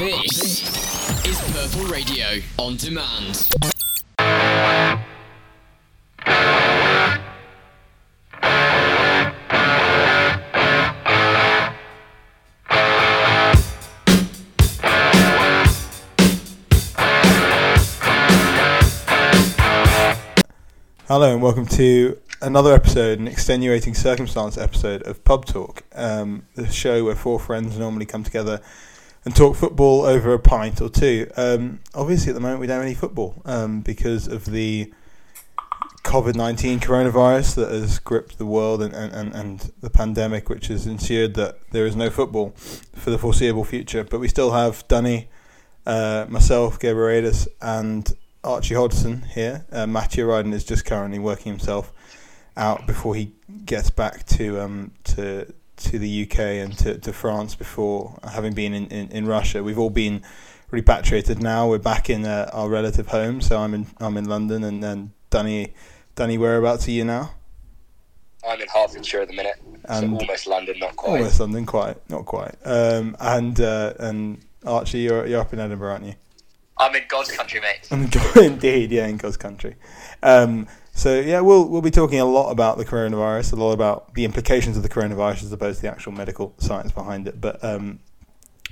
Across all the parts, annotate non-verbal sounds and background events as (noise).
This is Purple Radio on demand. Hello and welcome to another episode, an extenuating circumstance episode of Pub Talk, um, the show where four friends normally come together and talk football over a pint or two. Um, obviously, at the moment, we don't have any football um, because of the COVID 19 coronavirus that has gripped the world and, and, and the pandemic, which has ensured that there is no football for the foreseeable future. But we still have Dunny, uh, myself, Gabriel and Archie Hodgson here. Uh, Matthew Ryden is just currently working himself out before he gets back to um, to to the UK and to, to France before having been in, in, in Russia. We've all been repatriated now. We're back in uh, our relative home. So I'm in I'm in London, and then Danny Danny, whereabouts are you now? I'm in Hertfordshire at the minute, and so almost London, not quite. Almost London, quite, not quite. Um, and uh, and Archie, you're you're up in Edinburgh, aren't you? I'm in God's country, mate. (laughs) Indeed, yeah, in God's country. Um, so yeah, we'll we'll be talking a lot about the coronavirus, a lot about the implications of the coronavirus as opposed to the actual medical science behind it. But um,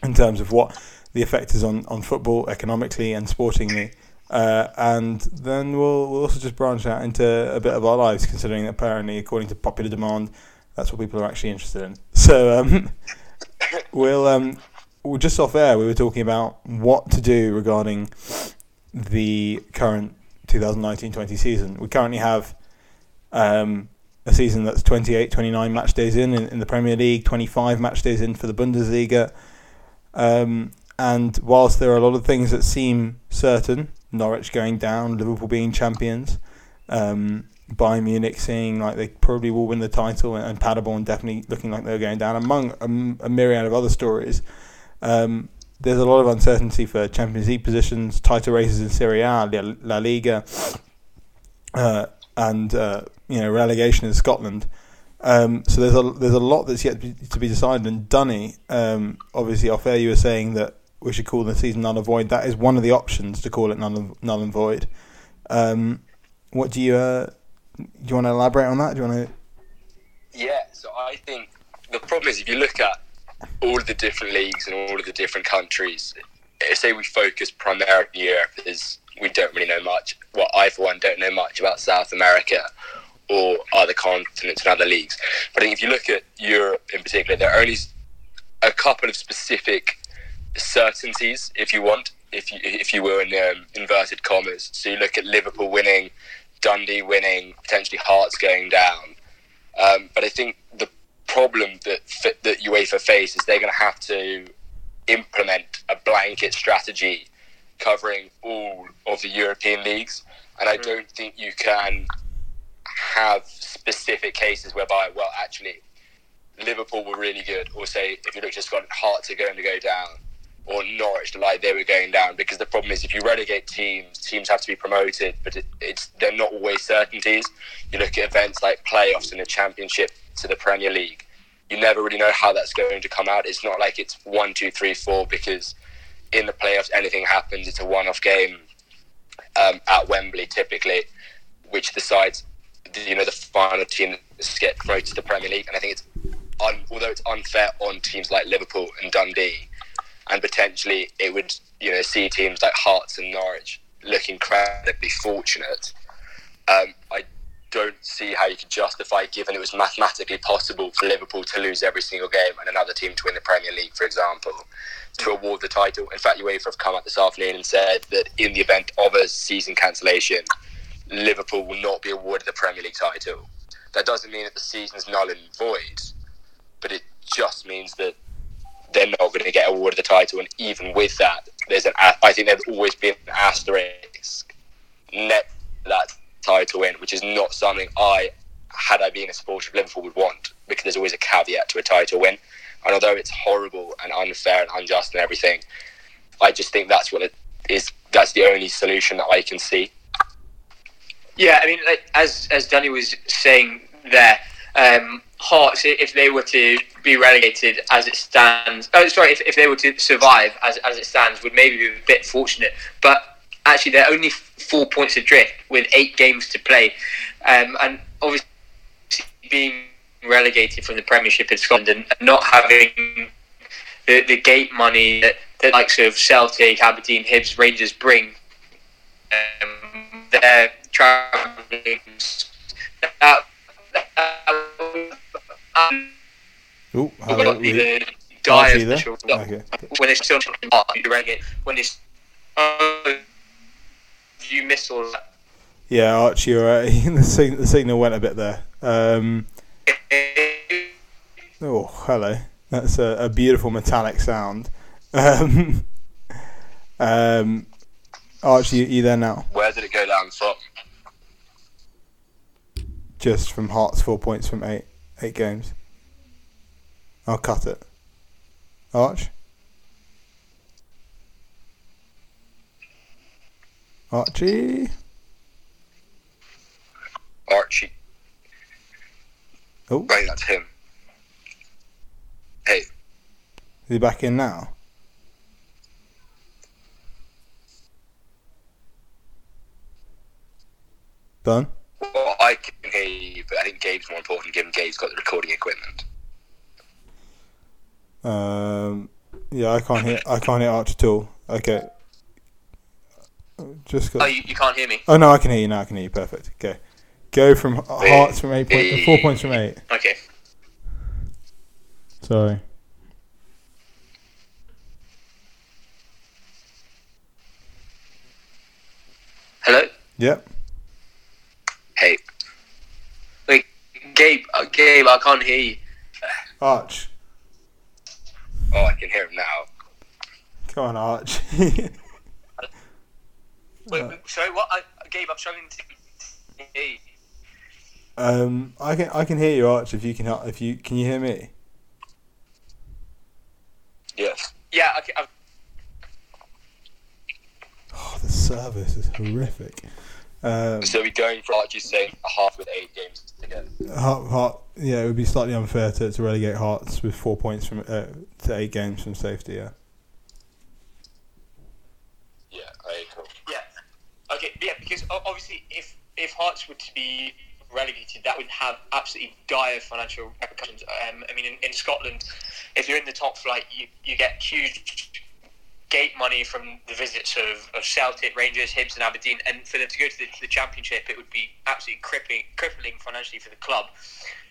in terms of what the effect is on, on football economically and sportingly, uh, and then we'll we'll also just branch out into a bit of our lives, considering that apparently, according to popular demand, that's what people are actually interested in. (laughs) So um, we'll um, well, just off air, we were talking about what to do regarding the current 2019-20 season. We currently have um, a season that's 28, 29 match days in, in, in the Premier League, 25 match days in for the Bundesliga. Um, and whilst there are a lot of things that seem certain, Norwich going down, Liverpool being champions, um, Bayern Munich seeing like they probably will win the title, and, and Paderborn definitely looking like they're going down, among a, a myriad of other stories. Um, there's a lot of uncertainty for Champions League positions, title races in Serie A, La Liga, uh, and uh, you know relegation in Scotland. Um, so there's a there's a lot that's yet to be decided. And Dunny, um, obviously, off air, you were saying that we should call the season null and void. That is one of the options to call it null and, null and void. Um, what do you uh, do? You want to elaborate on that? Do you want to? Yeah. So I think the problem is if you look at all of the different leagues and all of the different countries. Say we focus primarily on Europe, is we don't really know much. Well, I for one don't know much about South America or other continents and other leagues. But I think if you look at Europe in particular, there are only a couple of specific certainties, if you want, if you if you were in um, inverted commas. So you look at Liverpool winning, Dundee winning, potentially Hearts going down. Um, but I think the problem that that UEFA face is they're going to have to implement a blanket strategy covering all of the European leagues, and I mm. don't think you can have specific cases whereby, well, actually, Liverpool were really good, or say if you look just got Hearts are going to go down, or Norwich like they were going down. Because the problem is, if you relegate teams, teams have to be promoted, but it, it's they're not always certainties. You look at events like playoffs in the Championship to the Premier League. You never really know how that's going to come out. It's not like it's one, two, three, four because in the playoffs anything happens. It's a one-off game um, at Wembley typically, which decides you know the final team to get promoted to the Premier League. And I think it's un- although it's unfair on teams like Liverpool and Dundee, and potentially it would you know see teams like Hearts and Norwich look incredibly fortunate. Um, I don't see how you could justify, given it was mathematically possible for Liverpool to lose every single game and another team to win the Premier League, for example, to award the title. In fact, UEFA have come out this afternoon and said that in the event of a season cancellation, Liverpool will not be awarded the Premier League title. That doesn't mean that the season is null and void, but it just means that they're not going to get awarded the title. And even with that, there's an I think there's always been an asterisk net that title win, which is not something I, had I been a supporter of Liverpool, would want because there's always a caveat to a title win. And although it's horrible and unfair and unjust and everything, I just think that's what it is. That's the only solution that I can see. Yeah, I mean, like, as as Danny was saying there, um, Hearts, if they were to be relegated as it stands. Oh, sorry, if, if they were to survive as, as it stands, would maybe be a bit fortunate. But actually, they're only four points adrift with eight games to play, um, and obviously being relegated from the Premiership in Scotland and not having the, the gate money that the likes of Celtic, Aberdeen, Hibs, Rangers bring. Um, their travelling. That, that, Oh, hello. Probably we- the dire Archie there? potential. Okay. When it's still talking about you relegate. When it's oh, you miss all that. Yeah, Archie, you're right. (laughs) the, sig- the signal went a bit there. Um, oh, hello. That's a, a beautiful metallic sound. Um, (laughs) um, Archie, you there now? Where did it go down from? Just from Hearts, four points from eight eight games. I'll cut it. Arch? Archie? Archie. Oh, Right, that's him. Hey, is he back in now? Done? well, I can hear you, but I think Gabe's more important given Gabe's got the recording equipment. Um, yeah, I can't hear. I can't hear Arch at all. Okay. Just Oh, go. you, you can't hear me. Oh no, I can hear you now. I can hear you perfect. Okay. Go from Hearts from eight point, four points from eight. Okay. Sorry. Hello. Yep. Hey, Wait, Gabe. Uh, Gabe, I can't hear you. Arch. Oh, I can hear him now. Come on, Arch. (laughs) Wait, wait, sorry, what? I, Gabe, I'm struggling to hear you. um, I can I can hear you, Arch. If you can, if you can you hear me? Yes. Yeah. Okay. I'm, Oh, the service is horrific. Um, So we're going for Archie saying a half with eight games to go. Heart, Heart, yeah, it would be slightly unfair to, to relegate Hearts with four points from uh, to eight games from safety. Yeah. Yeah, I cool. Yeah. Okay. Yeah, because obviously, if if Hearts were to be relegated, that would have absolutely dire financial repercussions. Um, I mean, in, in Scotland, if you're in the top flight, you you get huge gate money from the visits of, of Celtic, Rangers, Hibs, and Aberdeen, and for them to go to the, to the Championship, it would be absolutely crippling, crippling financially for the club.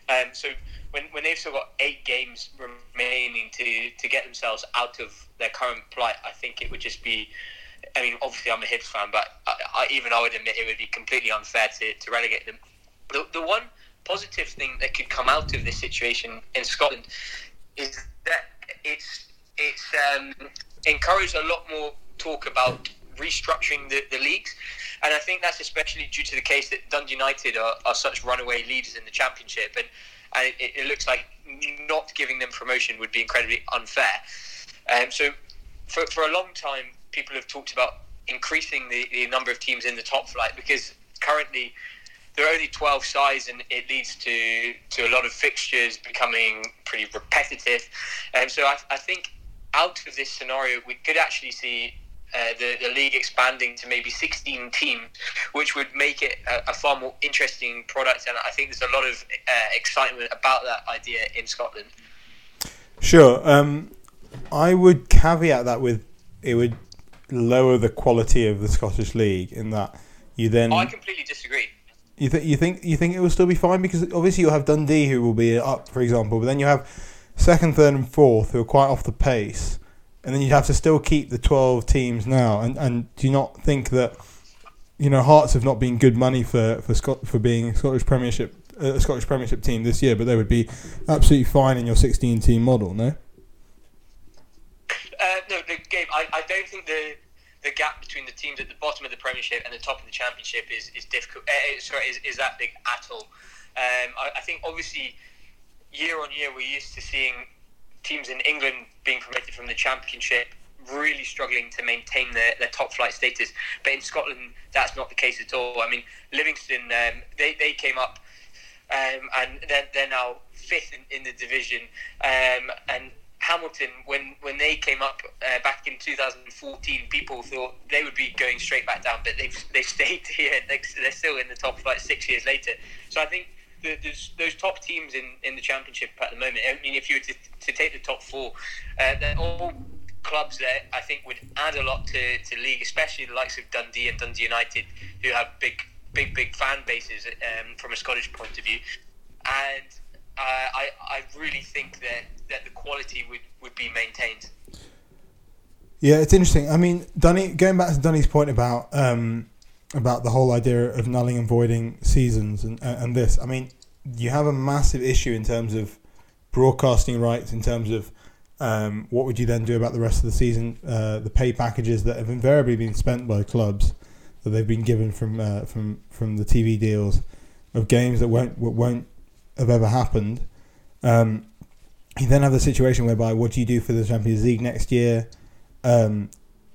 Um, so when, when they've still got eight games remaining to, to get themselves out of their current plight, I think it would just be. I mean, obviously, I'm a Hibs fan, but I, I, even I would admit it would be completely unfair to, to relegate them. The, the one positive thing that could come out of this situation in Scotland is that it's it's um, encouraged a lot more talk about restructuring the, the leagues. And I think that's especially due to the case that Dundee United are, are such runaway leaders in the Championship. And, and it, it looks like not giving them promotion would be incredibly unfair. Um, so for, for a long time, people have talked about increasing the, the number of teams in the top flight because currently there are only 12 sides and it leads to, to a lot of fixtures becoming pretty repetitive. And so I, I think out of this scenario, we could actually see uh, the, the league expanding to maybe 16 teams, which would make it a, a far more interesting product. And I think there's a lot of uh, excitement about that idea in Scotland. Sure. Um, I would caveat that with it would lower the quality of the Scottish league in that you then I completely disagree. you think you think you think it will still be fine because obviously you'll have Dundee who will be up for example, but then you have second, third, and fourth who are quite off the pace, and then you'd have to still keep the twelve teams now. And and do you not think that you know Hearts have not been good money for for Scot- for being a Scottish Premiership uh, a Scottish Premiership team this year, but they would be absolutely fine in your sixteen team model, no? Uh, no, the game. I, I don't think the the gap between the teams at the bottom of the Premiership and the top of the Championship is is difficult. Uh, sorry, is, is that big at all? Um, I, I think obviously year on year we're used to seeing teams in England being promoted from the Championship really struggling to maintain their, their top flight status. But in Scotland, that's not the case at all. I mean, Livingston, um, they, they came up um, and they're, they're now fifth in, in the division. Um, and Hamilton, when, when they came up uh, back in 2014, people thought they would be going straight back down, but they've, (laughs) they've stayed here. They're still in the top flight six years later. So I think the, those top teams in, in the championship at the moment, I mean, if you were to, to take the top four, uh, they're all clubs that I think would add a lot to, to league, especially the likes of Dundee and Dundee United, who have big, big, big fan bases um, from a Scottish point of view. And uh, I, I really think that, that the quality would, would be maintained. Yeah, it's interesting. I mean, Dunny, going back to Dunny's point about um, about the whole idea of nulling and voiding seasons and and this. I mean, you have a massive issue in terms of broadcasting rights, in terms of um, what would you then do about the rest of the season? Uh, the pay packages that have invariably been spent by clubs that they've been given from uh, from from the TV deals of games that won't won't have ever happened. Um, you then have the situation whereby what do you do for the Champions League next year? Um,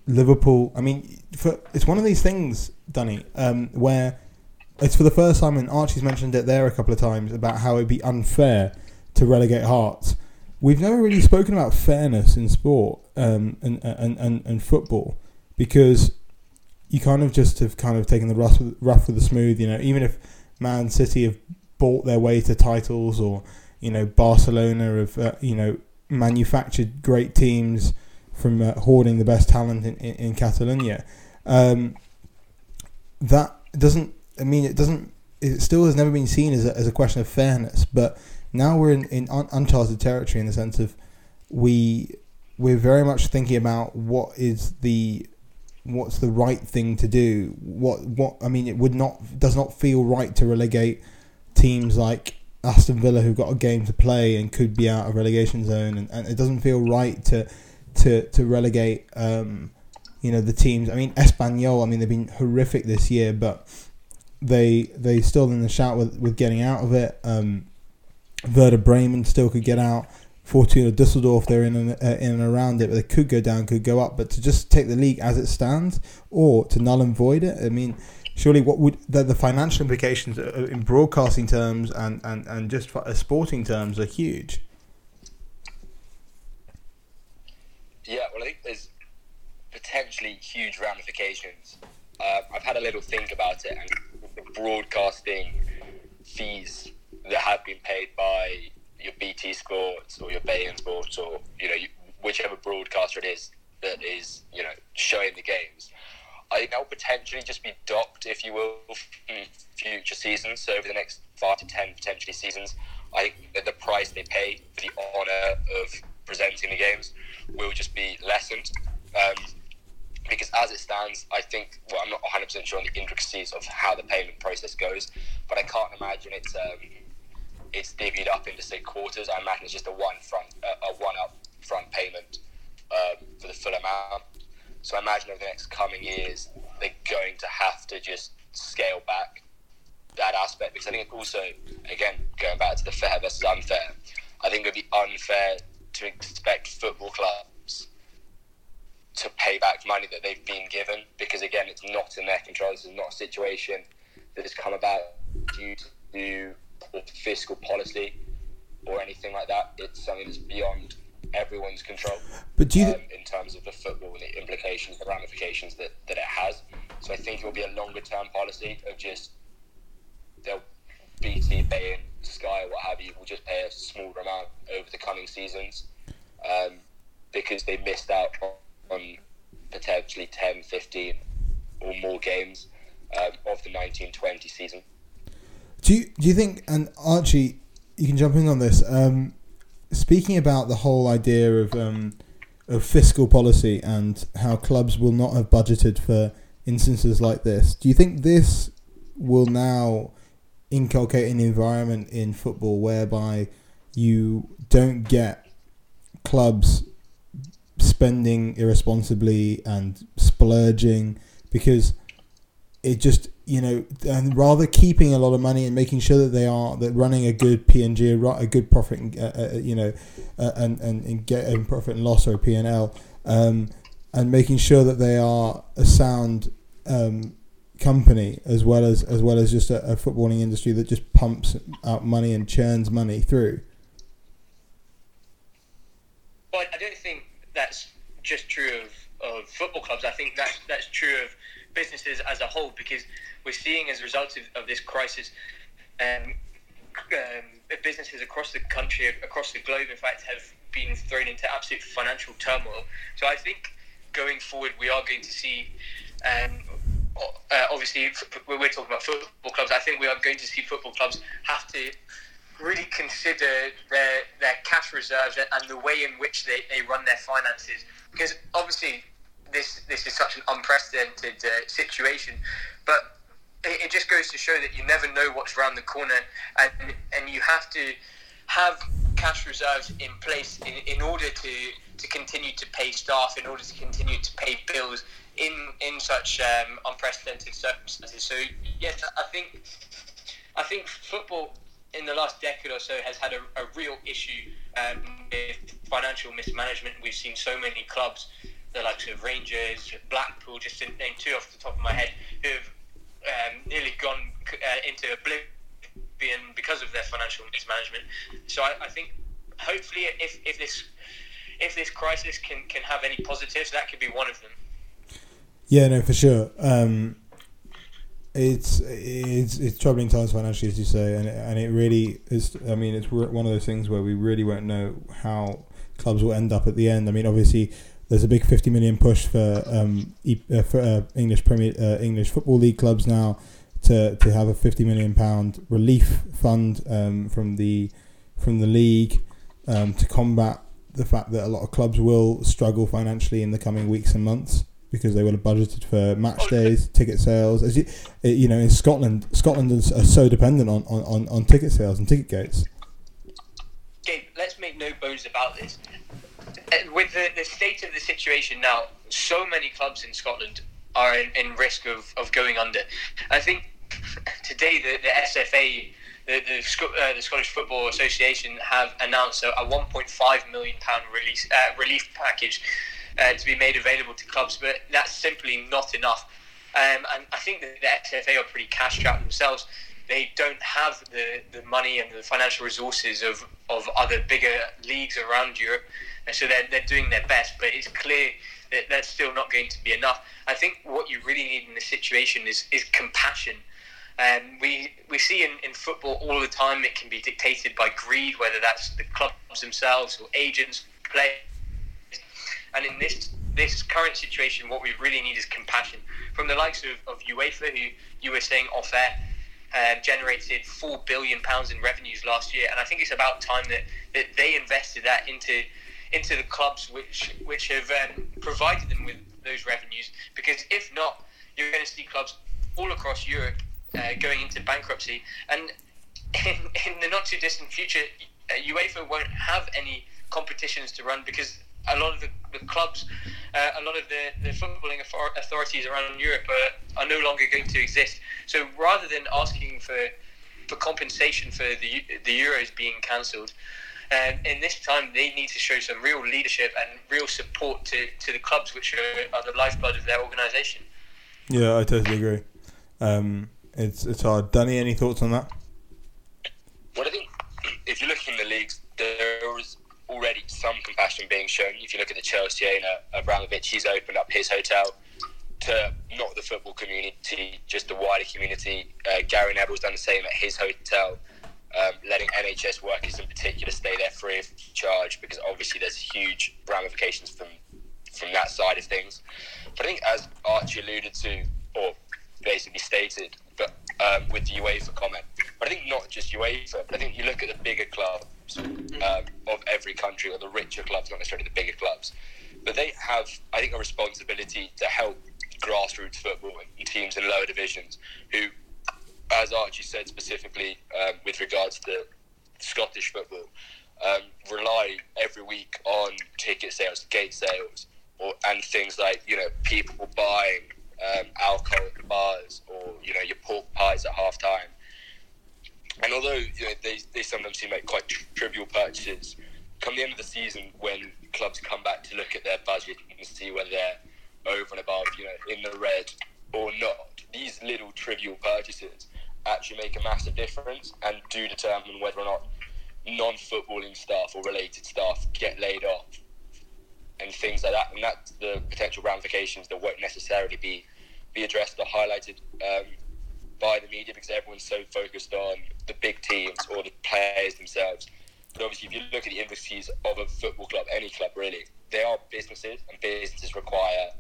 Liverpool. I mean, for, it's one of these things, Danny, um, where it's for the first time, and Archie's mentioned it there a couple of times about how it'd be unfair to relegate Hearts. We've never really spoken about fairness in sport um, and, and, and, and football because you kind of just have kind of taken the rough, rough with the smooth. You know, even if Man City have bought their way to titles, or you know, Barcelona have uh, you know manufactured great teams from uh, hoarding the best talent in, in, in Catalonia. Um, that doesn't. I mean, it doesn't. It still has never been seen as a, as a question of fairness. But now we're in, in un- uncharted territory in the sense of we we're very much thinking about what is the what's the right thing to do. What what I mean, it would not does not feel right to relegate teams like Aston Villa who've got a game to play and could be out of relegation zone, and, and it doesn't feel right to to to relegate. Um, you know the teams. I mean, Espanyol. I mean, they've been horrific this year, but they they still in the shout with, with getting out of it. Um, Werder Bremen still could get out. Fortuna Dusseldorf, they're in and, uh, in and around it, but they could go down, could go up. But to just take the league as it stands, or to null and void it, I mean, surely what would the, the financial implications in broadcasting terms and, and, and just sporting terms are huge. Yeah, well, I think there's potentially huge ramifications. Uh, I've had a little think about it, and broadcasting fees that have been paid by your BT Sports or your beIN Sports or you know you, whichever broadcaster it is that is you know showing the games. I think that will potentially just be docked, if you will, in future seasons. So over the next five to ten potentially seasons, I think that the price they pay for the honour of presenting the games will just be lessened. Um, because as it stands, I think, well, I'm not 100% sure on the intricacies of how the payment process goes, but I can't imagine it's um, it's divvied up into say quarters. I imagine it's just a one front a one up front payment um, for the full amount. So I imagine over the next coming years they're going to have to just scale back that aspect because I think also again going back to the fair versus unfair, I think it would be unfair to expect football clubs to pay back money that they've been given because again it's not in their control. This is not a situation that has come about due to fiscal policy or anything like that. It's something that's beyond everyone's control. But do you um, in terms of the football and the implications, the ramifications that, that it has. So I think it will be a longer term policy of just they'll BT, beIN, Sky, what have you, will just pay a smaller amount over the coming seasons um, because they missed out on, on potentially 10, 15 or more games um, of the 1920 season. Do you, do you think, and Archie, you can jump in on this, um, speaking about the whole idea of, um, of fiscal policy and how clubs will not have budgeted for instances like this, do you think this will now inculcate an environment in football whereby you don't get clubs spending irresponsibly and splurging because it just you know and rather keeping a lot of money and making sure that they are that running a good P&G a good profit uh, uh, you know uh, and, and and get a profit and loss or a P&L um, and making sure that they are a sound um, company as well as as well as just a, a footballing industry that just pumps out money and churns money through. Well, I don't think that's just true of, of football clubs. I think that's that's true of businesses as a whole because we're seeing as a result of, of this crisis, um, um, businesses across the country, across the globe, in fact, have been thrown into absolute financial turmoil. So I think going forward, we are going to see. Um, uh, obviously, we're talking about football clubs. I think we are going to see football clubs have to really consider their their cash reserves and the way in which they, they run their finances. Because obviously, this this is such an unprecedented uh, situation, but it, it, just goes to show that you never know what's around the corner, and and you have to have cash reserves in place in, in order to to continue to pay staff, in order to continue to pay bills in in such um, unprecedented circumstances. So yes, I think I think football in the last decade or so has had a, a real issue um, with financial mismanagement. We've seen so many clubs, the likes of Rangers, Blackpool, just to name two off the top of my head, who have um, nearly gone uh, into oblivion because of their financial mismanagement. So I, I, think hopefully if, if this if this crisis can, can have any positives, that could be one of them. Yeah, no, for sure. Um, it's it's it's troubling times financially, as you say, and and it really is. I mean, it's one of those things where we really won't know how clubs will end up at the end. I mean, obviously, there's a big 50 million push for um uh, for uh, English Premier uh, English Football League clubs now to to have a 50 million pound relief fund um, from the from the league um, to combat the fact that a lot of clubs will struggle financially in the coming weeks and months because they will have budgeted for match days, ticket sales. As you, you know, in Scotland, Scotland is, are so dependent on, on, on ticket sales and ticket gates. Gabe, let's make no bones about this. With the, the state of the situation now, so many clubs in Scotland are in, in risk of, of going under. I think (laughs) today the, the SFA, the, the, uh, the Scottish Football Association, have announced a, a 1.5 million pound release uh, relief package uh, to be made available to clubs, but that's simply not enough. Um, and I think that the SFA are pretty cash strapped themselves. They don't have the, the money and the financial resources of, of other bigger leagues around Europe, and so they're, they're doing their best. But it's clear that that's still not going to be enough. I think what you really need in this situation is, is compassion. Um, we we see in, in football all the time it can be dictated by greed, whether that's the clubs themselves or agents, players and in this this current situation, what we really need is compassion from the likes of, of UEFA, who you were saying off air. Uh, generated four billion pounds in revenues last year, and I think it's about time that, that they invested that into into the clubs which which have um, provided them with those revenues. Because if not, you're going to see clubs all across Europe uh, going into bankruptcy, and in, in the not too distant future, uh, UEFA won't have any competitions to run because a lot of the, the clubs, uh, a lot of the, the footballing authorities around Europe are, are no longer going to exist. So rather than asking for for compensation for the the Euros being cancelled, um, in this time they need to show some real leadership and real support to, to the clubs, which are, are the lifeblood of their organisation. Yeah, I totally agree. Um, it's it's hard. Danny, any thoughts on that? Well, I think (clears throat) if you look in the leagues, there is already some compassion being shown. If you look at the Chelsea owner, Abramovich, he's opened up his hotel to not the football community, just the wider community. Uh, Gary Neville's done the same at his hotel, um, letting NHS workers in particular stay there free of charge because obviously there's huge ramifications from from that side of things. But I think, as Archie alluded to, or basically stated, but um, with the UEFA comment, but I think not just UEFA, but I think you look at the bigger clubs um, of every country, or the richer clubs, not necessarily the bigger clubs. But they have, I think, a responsibility to help grassroots football and teams in lower divisions who, as Archie said specifically um, with regards to Scottish football, um, rely every week on ticket sales, gate sales, or and things like you know people buying um, alcohol at the bars or you know your pork pies at half time and although you know, they, they sometimes seem like quite trivial purchases, come the end of the season when clubs come back to look at their budget and see whether they're over and above, you know, in the red or not, these little trivial purchases actually make a massive difference and do determine whether or not non-footballing staff or related staff get laid off and things like that. And that's the potential ramifications that won't necessarily be be addressed or highlighted um, by the media because everyone's so focused on the big teams or the players themselves. But obviously, if you look at the intricacies of a football club, any club really, they are businesses, and businesses require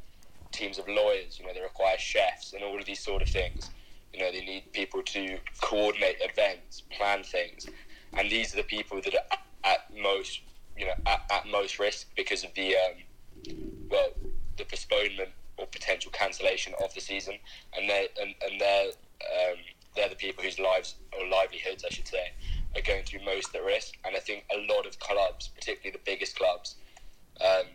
teams of lawyers. You know, they require chefs and all of these sort of things. You know, they need people to coordinate events, plan things, and these are the people that are at most, you know, at, at most risk because of the um, well, the postponement or potential cancellation of the season, and they and, and they're um, they're the people whose lives or livelihoods, I should say, are going through most at risk. And I think a lot of clubs, particularly the biggest clubs, um,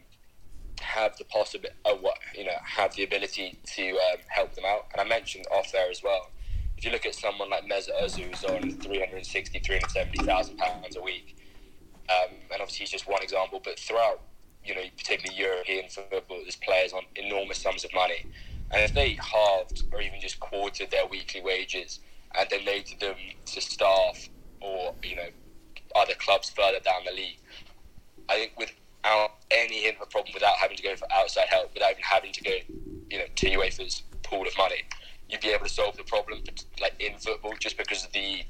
have the possible, uh, you know, have the ability to um, help them out. And I mentioned off there as well. If you look at someone like Mesut Ozil, who's on 360, 370,000 pounds a week, um, and obviously he's just one example, but throughout, you know, particularly European football, there's players on enormous sums of money, and if they halved or even just quartered their weekly wages and donated them to staff or you know other clubs further down the league, I think without any hint of a problem, without having to go for outside help, without even having to go, you know, to UEFA's pool of money, you'd be able to solve the problem, like in football, just because of the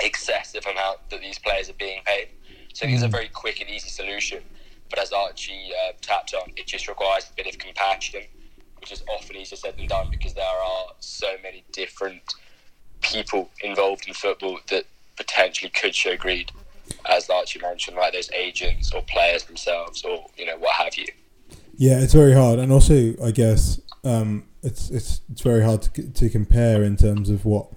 excessive amount that these players are being paid. So it's a very quick and easy solution. But as Archie uh, tapped on, it just requires a bit of compassion, which is often easier said than done because there are so many different people involved in football that potentially could show greed, as Archie mentioned, like those agents or players themselves, or you know what have you. Yeah, it's very hard, and also I guess um, it's it's it's very hard to to compare in terms of what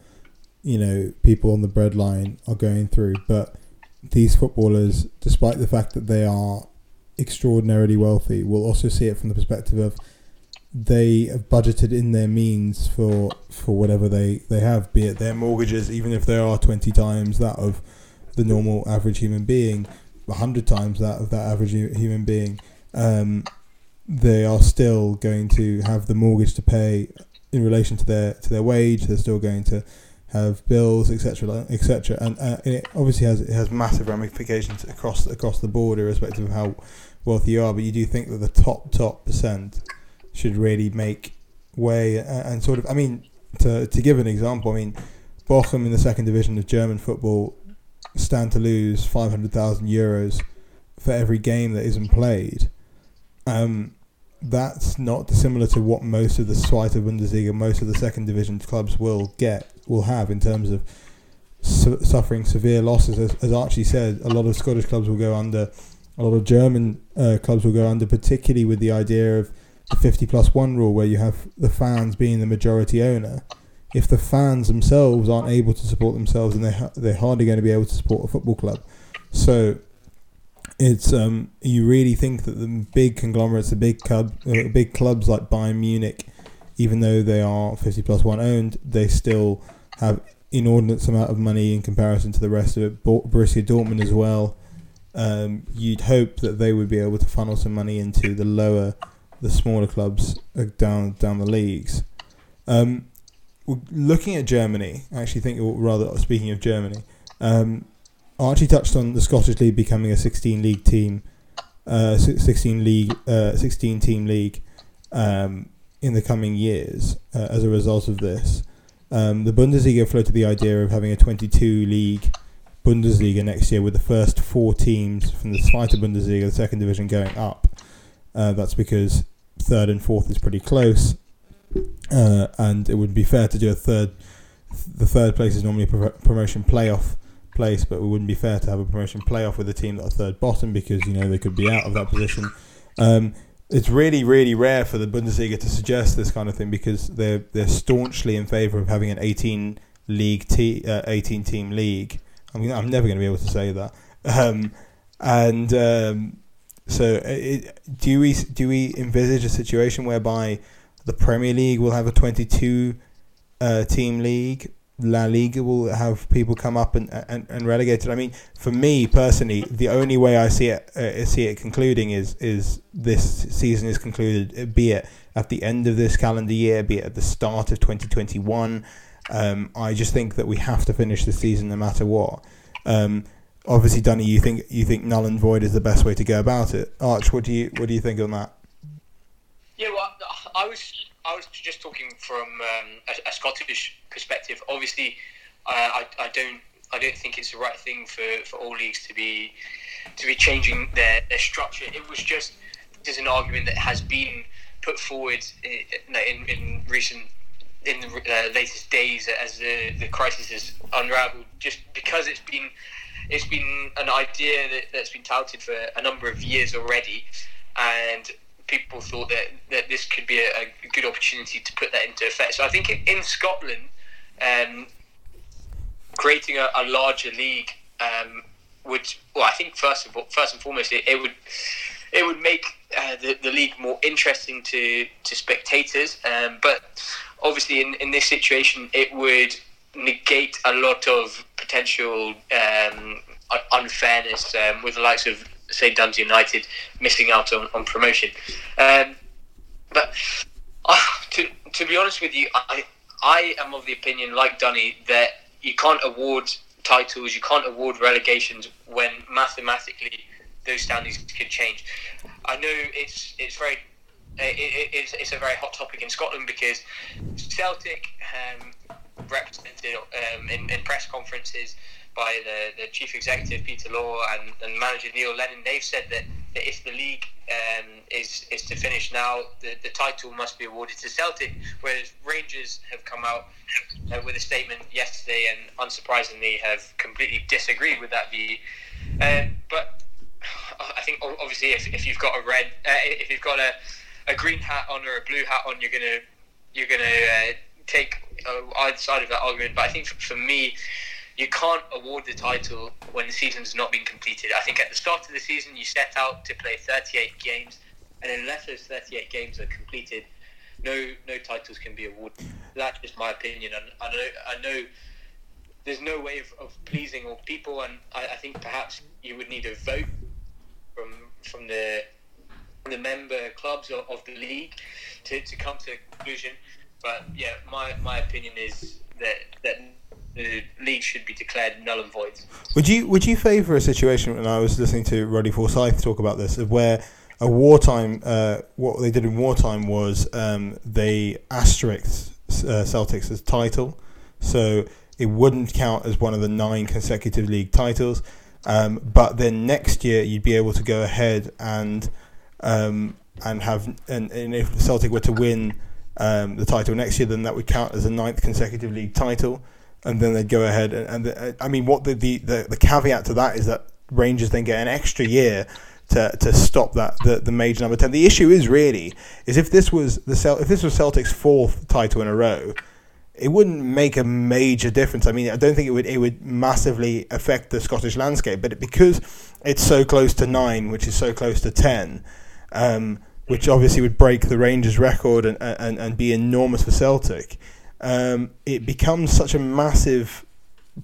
you know people on the breadline are going through. But these footballers, despite the fact that they are extraordinarily wealthy, will also see it from the perspective of they have budgeted in their means for for whatever they they have, be it their mortgages, even if they are twenty times that of the normal average human being, hundred times that of that average human being. Um, they are still going to have the mortgage to pay in relation to their to their wage. They're still going to have bills, etc., etc. And, uh, and it obviously has it has massive ramifications across across the board, irrespective of how wealthy you are. But you do think that the top top percent should really make way and, and sort of. I mean, to to give an example, I mean, Bochum in the second division of German football stand to lose five hundred thousand euros for every game that isn't played. Um, that's not dissimilar to what most of the Zweite Bundesliga, most of the second division clubs will get, will have in terms of su- suffering severe losses. As, as, Archie said, a lot of Scottish clubs will go under, a lot of German uh, clubs will go under, particularly with the idea of the 50 plus 1 rule where you have the fans being the majority owner. If the fans themselves aren't able to support themselves, and they they're hardly going to be able to support a football club. So it's um, you really think that the big conglomerates, the big club, uh, big clubs like Bayern Munich, even though they are fifty plus one owned, they still have inordinate amount of money in comparison to the rest of it. Borussia Dortmund as well. Um, you'd hope that they would be able to funnel some money into the lower, the smaller clubs down down the leagues. Um, looking at Germany, I actually think, or rather, speaking of Germany. Um, Archie touched on the Scottish League becoming a 16 league team, uh, 16 league, uh, 16 team league um, in the coming years uh, as a result of this. Um, the Bundesliga floated the idea of having a 22 league Bundesliga next year with the first four teams from the Zweite Bundesliga, the second division, going up. Uh, that's because third and fourth is pretty close, uh, and it would be fair to do a third. The third place is normally a promotion playoff place, but it wouldn't be fair to have a promotion playoff with a team that are third bottom because you know they could be out of that position. Um, it's really, really rare for the Bundesliga to suggest this kind of thing because they're they're staunchly in favour of having an 18 league te- uh, 18 team league. I mean, I'm never going to be able to say that. Um, and um, so, it, do we do we envisage a situation whereby the Premier League will have a 22 uh, team league La Liga will have people come up and, and, and relegated. I mean, for me personally, the only way I see it uh, see it concluding is is this season is concluded, be it at the end of this calendar year, be it at the start of 2021. Um, I just think that we have to finish the season no matter what. Um, obviously, Danny, you think you think null and void is the best way to go about it. Arch, what do you what do you think on that? Yeah, well, I was I was just talking from um, a, a, Scottish perspective. Obviously, uh, I, I don't I don't think it's the right thing for, for all leagues to be to be changing their, their structure. It was just there's an argument that has been put forward in, in, in recent in the uh, latest days as the, the crisis has unravelled, just because it's been it's been an idea that, that's been touted for a number of years already, and people thought that, that this could be a, a good opportunity to put that into effect. So I think in Scotland, um, creating a, a, larger league um, would, well, I think first of all, first and foremost, it, it would it would make uh, the, the league more interesting to to spectators. Um, but obviously, in, in this situation, it would negate a lot of potential um, unfairness um, with the likes of say Dundee United missing out on, on promotion. Um, but (laughs) uh, to to be honest with you, I I am of the opinion, like Dunny, that you can't award titles, you can't award relegations when mathematically those standings could change. I know it's it's very it, it's, it's a very hot topic in Scotland because Celtic um, represented um, in, in press conferences by the, the chief executive Peter Lawwell and, and manager Neil Lennon, they've said that, that if the league um, is is to finish now, the, the title must be awarded to Celtic. Whereas Rangers have come out uh, with a statement yesterday and unsurprisingly have completely disagreed with that view. Um, but I think obviously if, if you've got a red, uh, if you've got a, a green hat on or a blue hat on, you're gonna you're gonna uh, take uh, either side of that argument. But I think for, for me you can't award the title when the season's not been completed. I think at the start of the season, you set out to play 38 games, and unless those 38 games are completed, no no titles can be awarded. That's just my opinion, and I know I know there's no way of, of pleasing all people, and I, I think perhaps you would need a vote from from the the member clubs of, of the league to, to come to a conclusion. But yeah, my, my opinion is that that the league should be declared null and void. Would you would you favour a situation? And I was listening to Roddy Forsyth talk about this, of where a wartime uh, what they did in wartime was um, they asterisked uh, Celtics as title, so it wouldn't count as one of the nine consecutive league titles. Um, but then next year you'd be able to go ahead and um, and have and, and if Celtic were to win um, the title next year, then that would count as a ninth consecutive league title and then they'd go ahead and, and the, I mean, what the, the, the the caveat to that is that Rangers then get an extra year to, to stop that the, the major number ten. The issue is really is if this was the Cel- if this was Celtic's fourth title in a row, it wouldn't make a major difference. I mean, I don't think it would it would massively affect the Scottish landscape, but because it's so close to nine, which is so close to ten, um, which obviously would break the Rangers record and, and, and be enormous for Celtic um, it becomes such a massive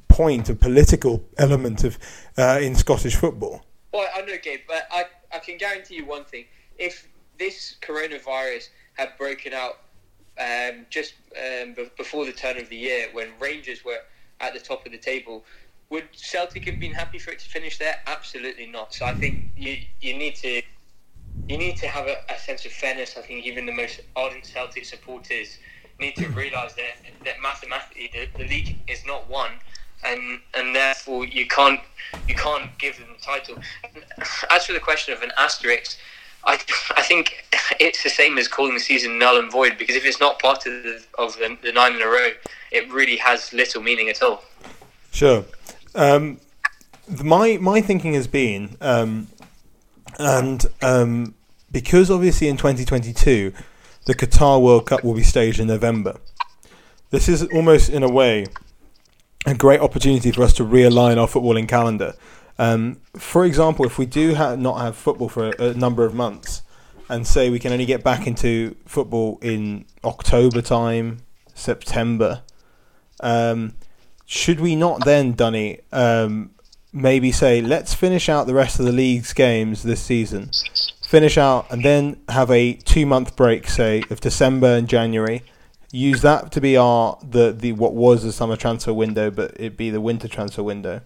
point, a political element of uh, in Scottish football. Well, I know, Gabe, but I, I can guarantee you one thing: if this coronavirus had broken out um, just um, before the turn of the year, when Rangers were at the top of the table, would Celtic have been happy for it to finish there? Absolutely not. So I think you you need to you need to have a, a sense of fairness. I think even the most ardent Celtic supporters need to realise that that mathematically the, the league is not won, and and therefore you can't you can't give them the title. As for the question of an asterisk, I I think it's the same as calling the season null and void because if it's not part of the, of the, the nine in a row, it really has little meaning at all. Sure. Um, my my thinking has been, um, and um, because obviously in 2022 the Qatar World Cup will be staged in November. This is almost, in a way, a great opportunity for us to realign our footballing calendar. Um, for example, if we do ha- not have football for a, a, number of months, and say we can only get back into football in October time, September, um, should we not then, Dunny, um, maybe say let's finish out the rest of the league's games this season, finish out, and then have a two month break, say of December and January. Use that to be our the, the what was the summer transfer window, but it be the winter transfer window,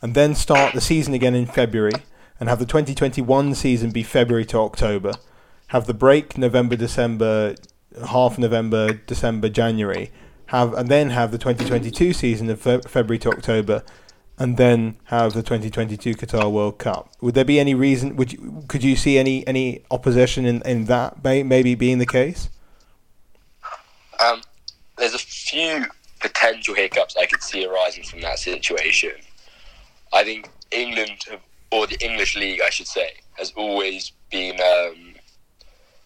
and then start the season again in February, and have the 2021 season be February to October. Have the break November, December, half November, December, January. Have and then have the 2022 season of Fe- February to October, and then have the 2022 Qatar World Cup. Would there be any reason? Would you, could you see any any opposition in, in that may, maybe being the case? Um, there's a few potential hiccups I could see arising from that situation. I think England, or the English league, I should say, has always been um,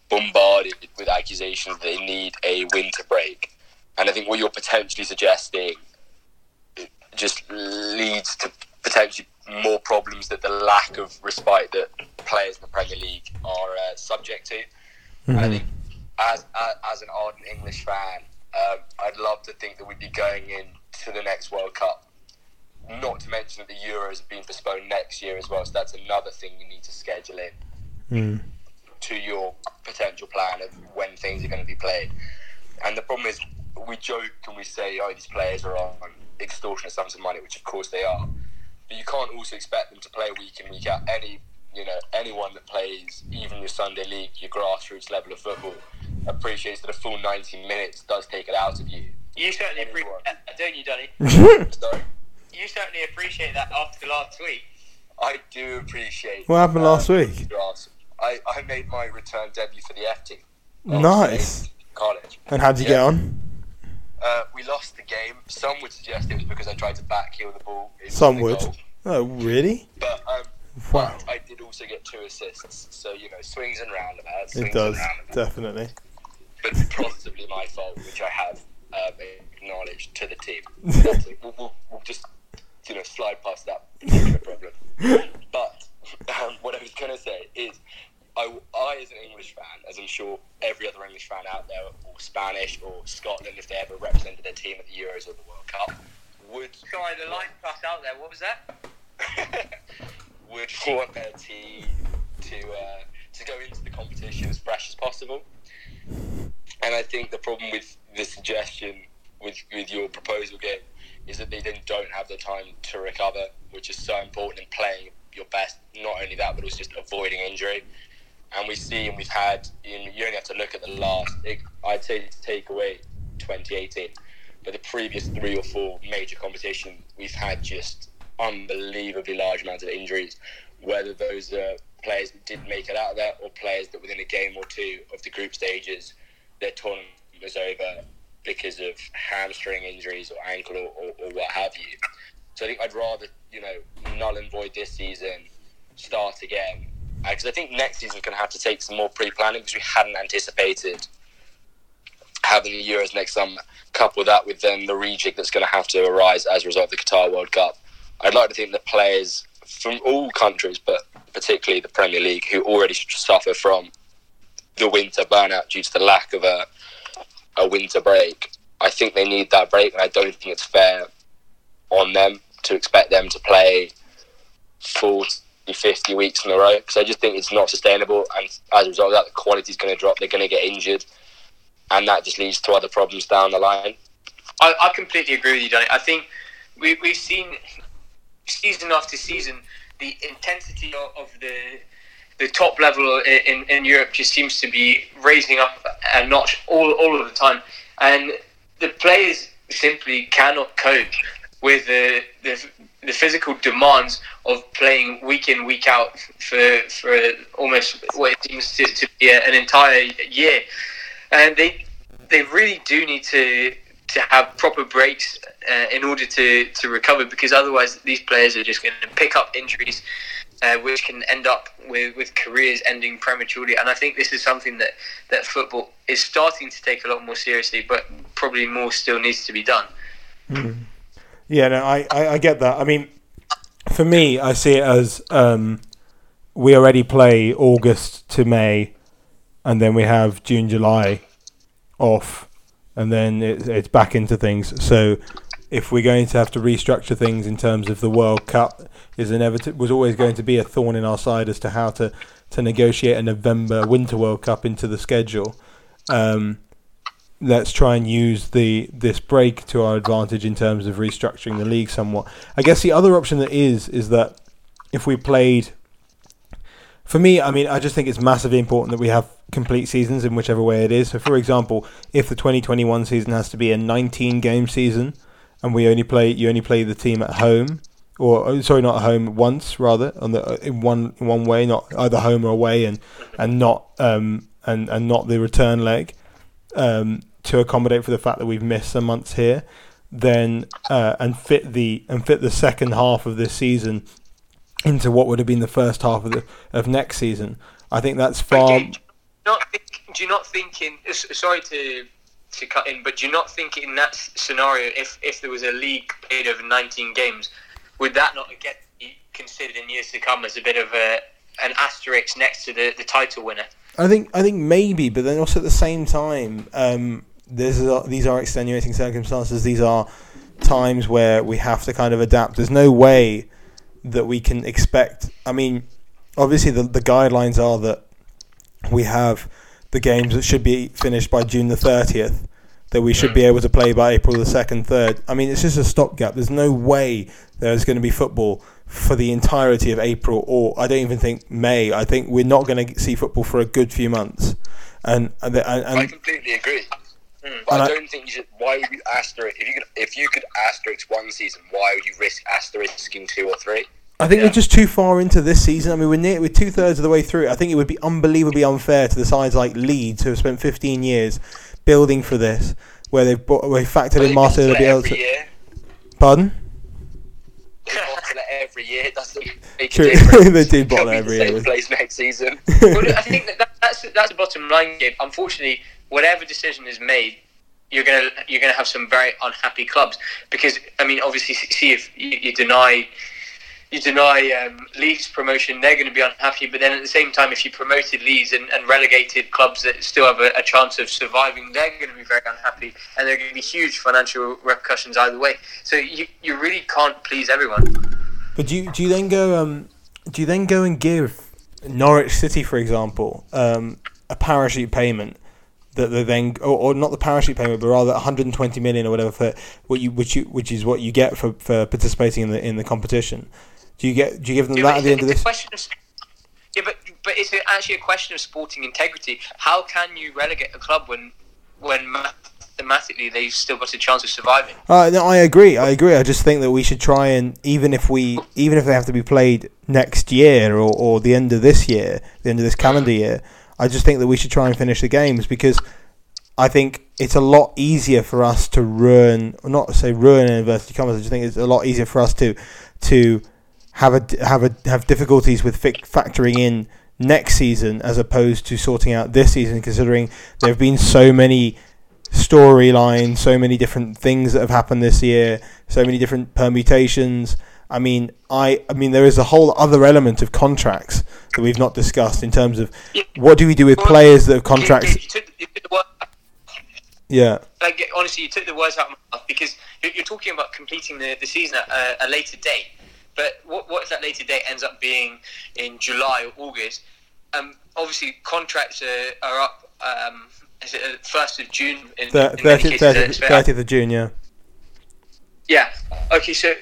bombarded with accusations that they need a winter break. And I think what you're potentially suggesting just leads to potentially more problems that the lack of respite that players in the Premier League are uh, subject to. Mm-hmm. I think as, as, as an ardent English fan, um, I'd love to think that we'd be going into the next World Cup. Not to mention that the Euros have been postponed next year as well, so that's another thing you need to schedule in mm. to your potential plan of when things are going to be played. And the problem is, we joke and we say, "Oh, these players are on extortionate sums of money," which of course they are. But you can't also expect them to play week in week out. Any you know anyone that plays even your Sunday league, your grassroots level of football, appreciates that a full 90 minutes does take it out of you. You certainly appreciate that, (laughs) don't you, Donny? (laughs) Sorry? You certainly appreciate that after last week. I do appreciate. What happened last um, week? I, I made my return debut for the F team. Nice. College. And how'd you yeah. get on? Uh, we lost the game. Some would suggest it was because I tried to backheel the ball. Some the would. Goal. Oh, really? But um, wow. I did also get two assists. So you know, swings and roundabouts. Swings it does definitely. But (laughs) possibly my fault, which I have um, acknowledged to the team. (laughs) we'll, we'll, we'll, just you know slide past that problem. (laughs) But um, what I was going to say is I, I, as an English fan, as I'm sure every other English fan out there, or Spanish or Scotland, if they ever represented their team at the Euros or the World Cup, would. Sorry, the line passed out there. What was that? (laughs) would want their team to uh, to go into the competition as fresh as possible. And I think the problem with the suggestion with with your proposal game is that they then don't have the time to recover, which is so important in playing your best. Not only that, but also just avoiding injury and we see and we've had you only have to look at the last I'd say take away 2018 but the previous three or four major competitions we've had just unbelievably large amounts of injuries whether those are players that didn't make it out of there or players that within a game or two of the group stages their tournament was over because of hamstring injuries or ankle or, or, or what have you. So I think I'd rather you know null and void this season start again Uh, because I think next season's going to have to take some more pre-planning because we hadn't anticipated having the Euros next summer. Couple that with then the rejig that's going to have to arise as a result of the Qatar World Cup. I'd like to think the players from all countries, but particularly the Premier League, who already suffer from the winter burnout due to the lack of a a winter break. I think they need that break, and I don't think it's fair on them to expect them to play full 50 weeks in a row because I just think it's not sustainable. And as a result of that, the quality is going to drop. They're going to get injured, and that just leads to other problems down the line. I, I completely agree with you, Danny. I think we, we've seen season after season the intensity of, of the the top level in, in Europe just seems to be raising up a notch all, all of the time, and the players simply cannot cope with the, the the physical demands of playing week in week out for for almost what it seems to, to be an entire year, and they they really do need to to have proper breaks uh, in order to to recover because otherwise these players are just going to pick up injuries. Uh, which can end up with, with careers ending prematurely, and I think this is something that, that football is starting to take a lot more seriously, but probably more still needs to be done. Mm. Yeah, no, I, I, I, get that. I mean, for me, I see it as um, we already play August to May, and then we have June, July off, and then it, it's back into things. So if we're going to have to restructure things in terms of the World Cup, is inevitable was always going to be a thorn in our side as to how to to negotiate a November Winter World Cup into the schedule. Um, let's try and use the this break to our advantage in terms of restructuring the league somewhat. I guess the other option that is is that if we played for me, I mean, I just think it's massively important that we have complete seasons in whichever way it is. So, for example, if the 2021 season has to be a 19 game season, and we only play, you only play the team at home, or oh, sorry, not at home once rather, on the in one one way, not either home or away, and and not um and and not the return leg, um to accommodate for the fact that we've missed some months here, then uh, and fit the and fit the second half of this season into what would have been the first half of the of next season. I think that's far. Do you not think, do you not think in sorry to to cut in, but do you not think in that scenario, if if there was a league played over 19 games, would that not get considered in years to come as a bit of a an asterisk next to the, the title winner? I think I think maybe, but then also at the same time, um, there's a, these are extenuating circumstances. These are times where we have to kind of adapt. There's no way that we can expect. I mean, obviously the the guidelines are that we have the games that should be finished by June the thirtieth. That we should be able to play by April the second, third. I mean, it's just a stopgap. There's no way there's going to be football for the entirety of April, or I don't even think May. I think we're not going to see football for a good few months. And and, and, I completely agree. But And I I- don't think you should. Why would you asterisk if you could if you could asterisk one season? Why would you risk asterisking two or three? I think Yeah. we're just too far into this season. I mean, we're near, we're two thirds of the way through. I think it would be unbelievably unfair to the sides like Leeds, who have spent 15 years building for this, where they've bought, we factored Well, in they Marcelo bottle it Bielsa. every year. Pardon? They bottle it every year. Doesn't make True. a difference. (laughs) They do They'll bottle every year. Same place next season. (laughs) well, I think that, that that's that's the bottom line, Gabe. Unfortunately, whatever decision is made, you're gonna you're gonna have some very unhappy clubs because I mean, obviously, see if you, you deny you deny um, Leeds promotion, they're going to be unhappy. But then at the same time, if you promoted Leeds and, and relegated clubs that still have a, a chance of surviving, they're going to be very unhappy, and there are going to be huge financial repercussions either way. So you you really can't please everyone. But do you, do you then go um do you then go and give Norwich City, for example, um, a parachute payment that they then or, or not the parachute payment, but rather 120 million or whatever for what you which you which is what you get for, for participating in the in the competition. Do you get do you give them Yeah, that at the end of this? of, yeah, but but it's a- actually a question of sporting integrity. How can you relegate a club when when mathematically they've still got a chance of surviving? Uh, no, I agree. I agree. I just think that we should try and even if we even if they have to be played next year or, or the end of this year, the end of this calendar year, I just think that we should try and finish the games because I think it's a lot easier for us to ruin, not say ruin in inverted. I just think it's a lot easier for us to to have a have a have difficulties with factoring in next season as opposed to sorting out this season, considering there have been so many storylines, so many different things that have happened this year, so many different permutations. I mean, I I mean, there is a whole other element of contracts that we've not discussed in terms of what do we do with players that have contracts. you took, you took the word, Yeah, like honestly, you took the words out of my mouth because you're, you're talking about completing the, the season at a, a later date. But what, what if that later date ends up being in July or August? Um, obviously, contracts are, are up. Um, is it first of June? In, in many 30th, cases, 30th, 30th of June. Yeah. Yeah. Okay. So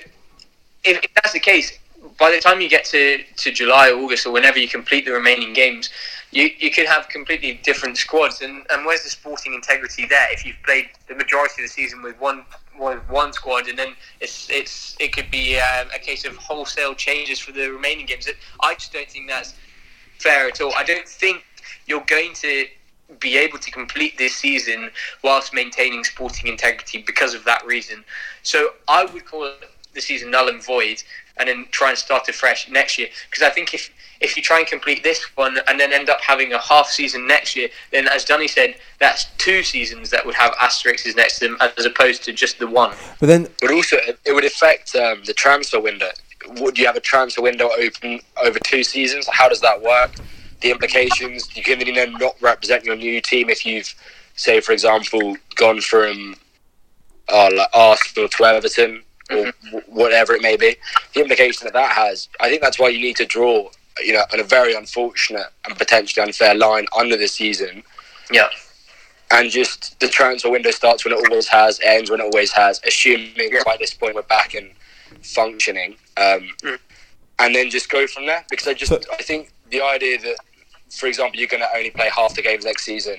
if, if that's the case, by the time you get to, to July or August or whenever you complete the remaining games, you, you could have completely different squads. And, and where's the sporting integrity there? If you've played the majority of the season with one with one squad, and then it's it's it could be um, a case of wholesale changes for the remaining games. I just don't think that's fair at all. I don't think you're going to be able to complete this season whilst maintaining sporting integrity because of that reason. So I would call the season null and void, and then try and start afresh next year. Because I think if if you try and complete this one and then end up having a half season next year, then as Dunny said, that's two seasons that would have asterisks next to them as opposed to just the one. But then But also, it would affect um, the transfer window. Would you have a transfer window open over two seasons? How does that work? The implications. You can then not represent your new team if you've, say, for example, gone from are like Arsenal to Everton or whatever it may be. The implication that that has, I think that's why you need to draw, you know, on a very unfortunate and potentially unfair line under the season. Yeah. And just the transfer window starts when it always has, ends when it always has, assuming Yeah. by this point we're back and functioning. Um, Mm. And then just go from there. Because I just, I think the idea that, for example, you're going to only play half the games next season,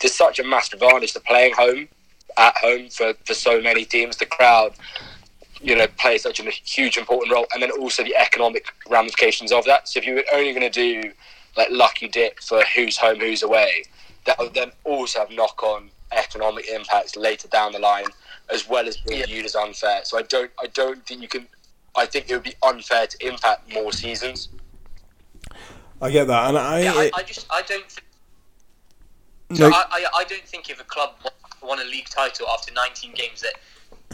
there's such a massive advantage to playing home, at home for, for so many teams. The crowd, you know, plays such a huge important role. And then also the economic ramifications of that. So if you were only going to do like lucky dip for who's home, who's away, that would then also have knock on economic impacts later down the line, as well as being viewed as unfair. So I don't, I don't think you can. I think it would be unfair to impact more seasons. I get that, and I, Yeah, I, I just I don't. Think, no, so I, I, I don't think if a club won- won a league title after 19 games that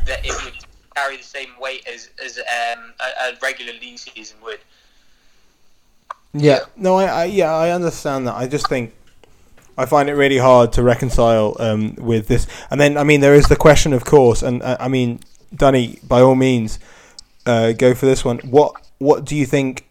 that it would carry the same weight as as um, a, a regular league season would. Yeah, no, I, I yeah, I understand that. I just think I find it really hard to reconcile um, with this. And then, I mean, there is the question, of course, and uh, I mean, Danny, by all means, uh, go for this one. What what do you think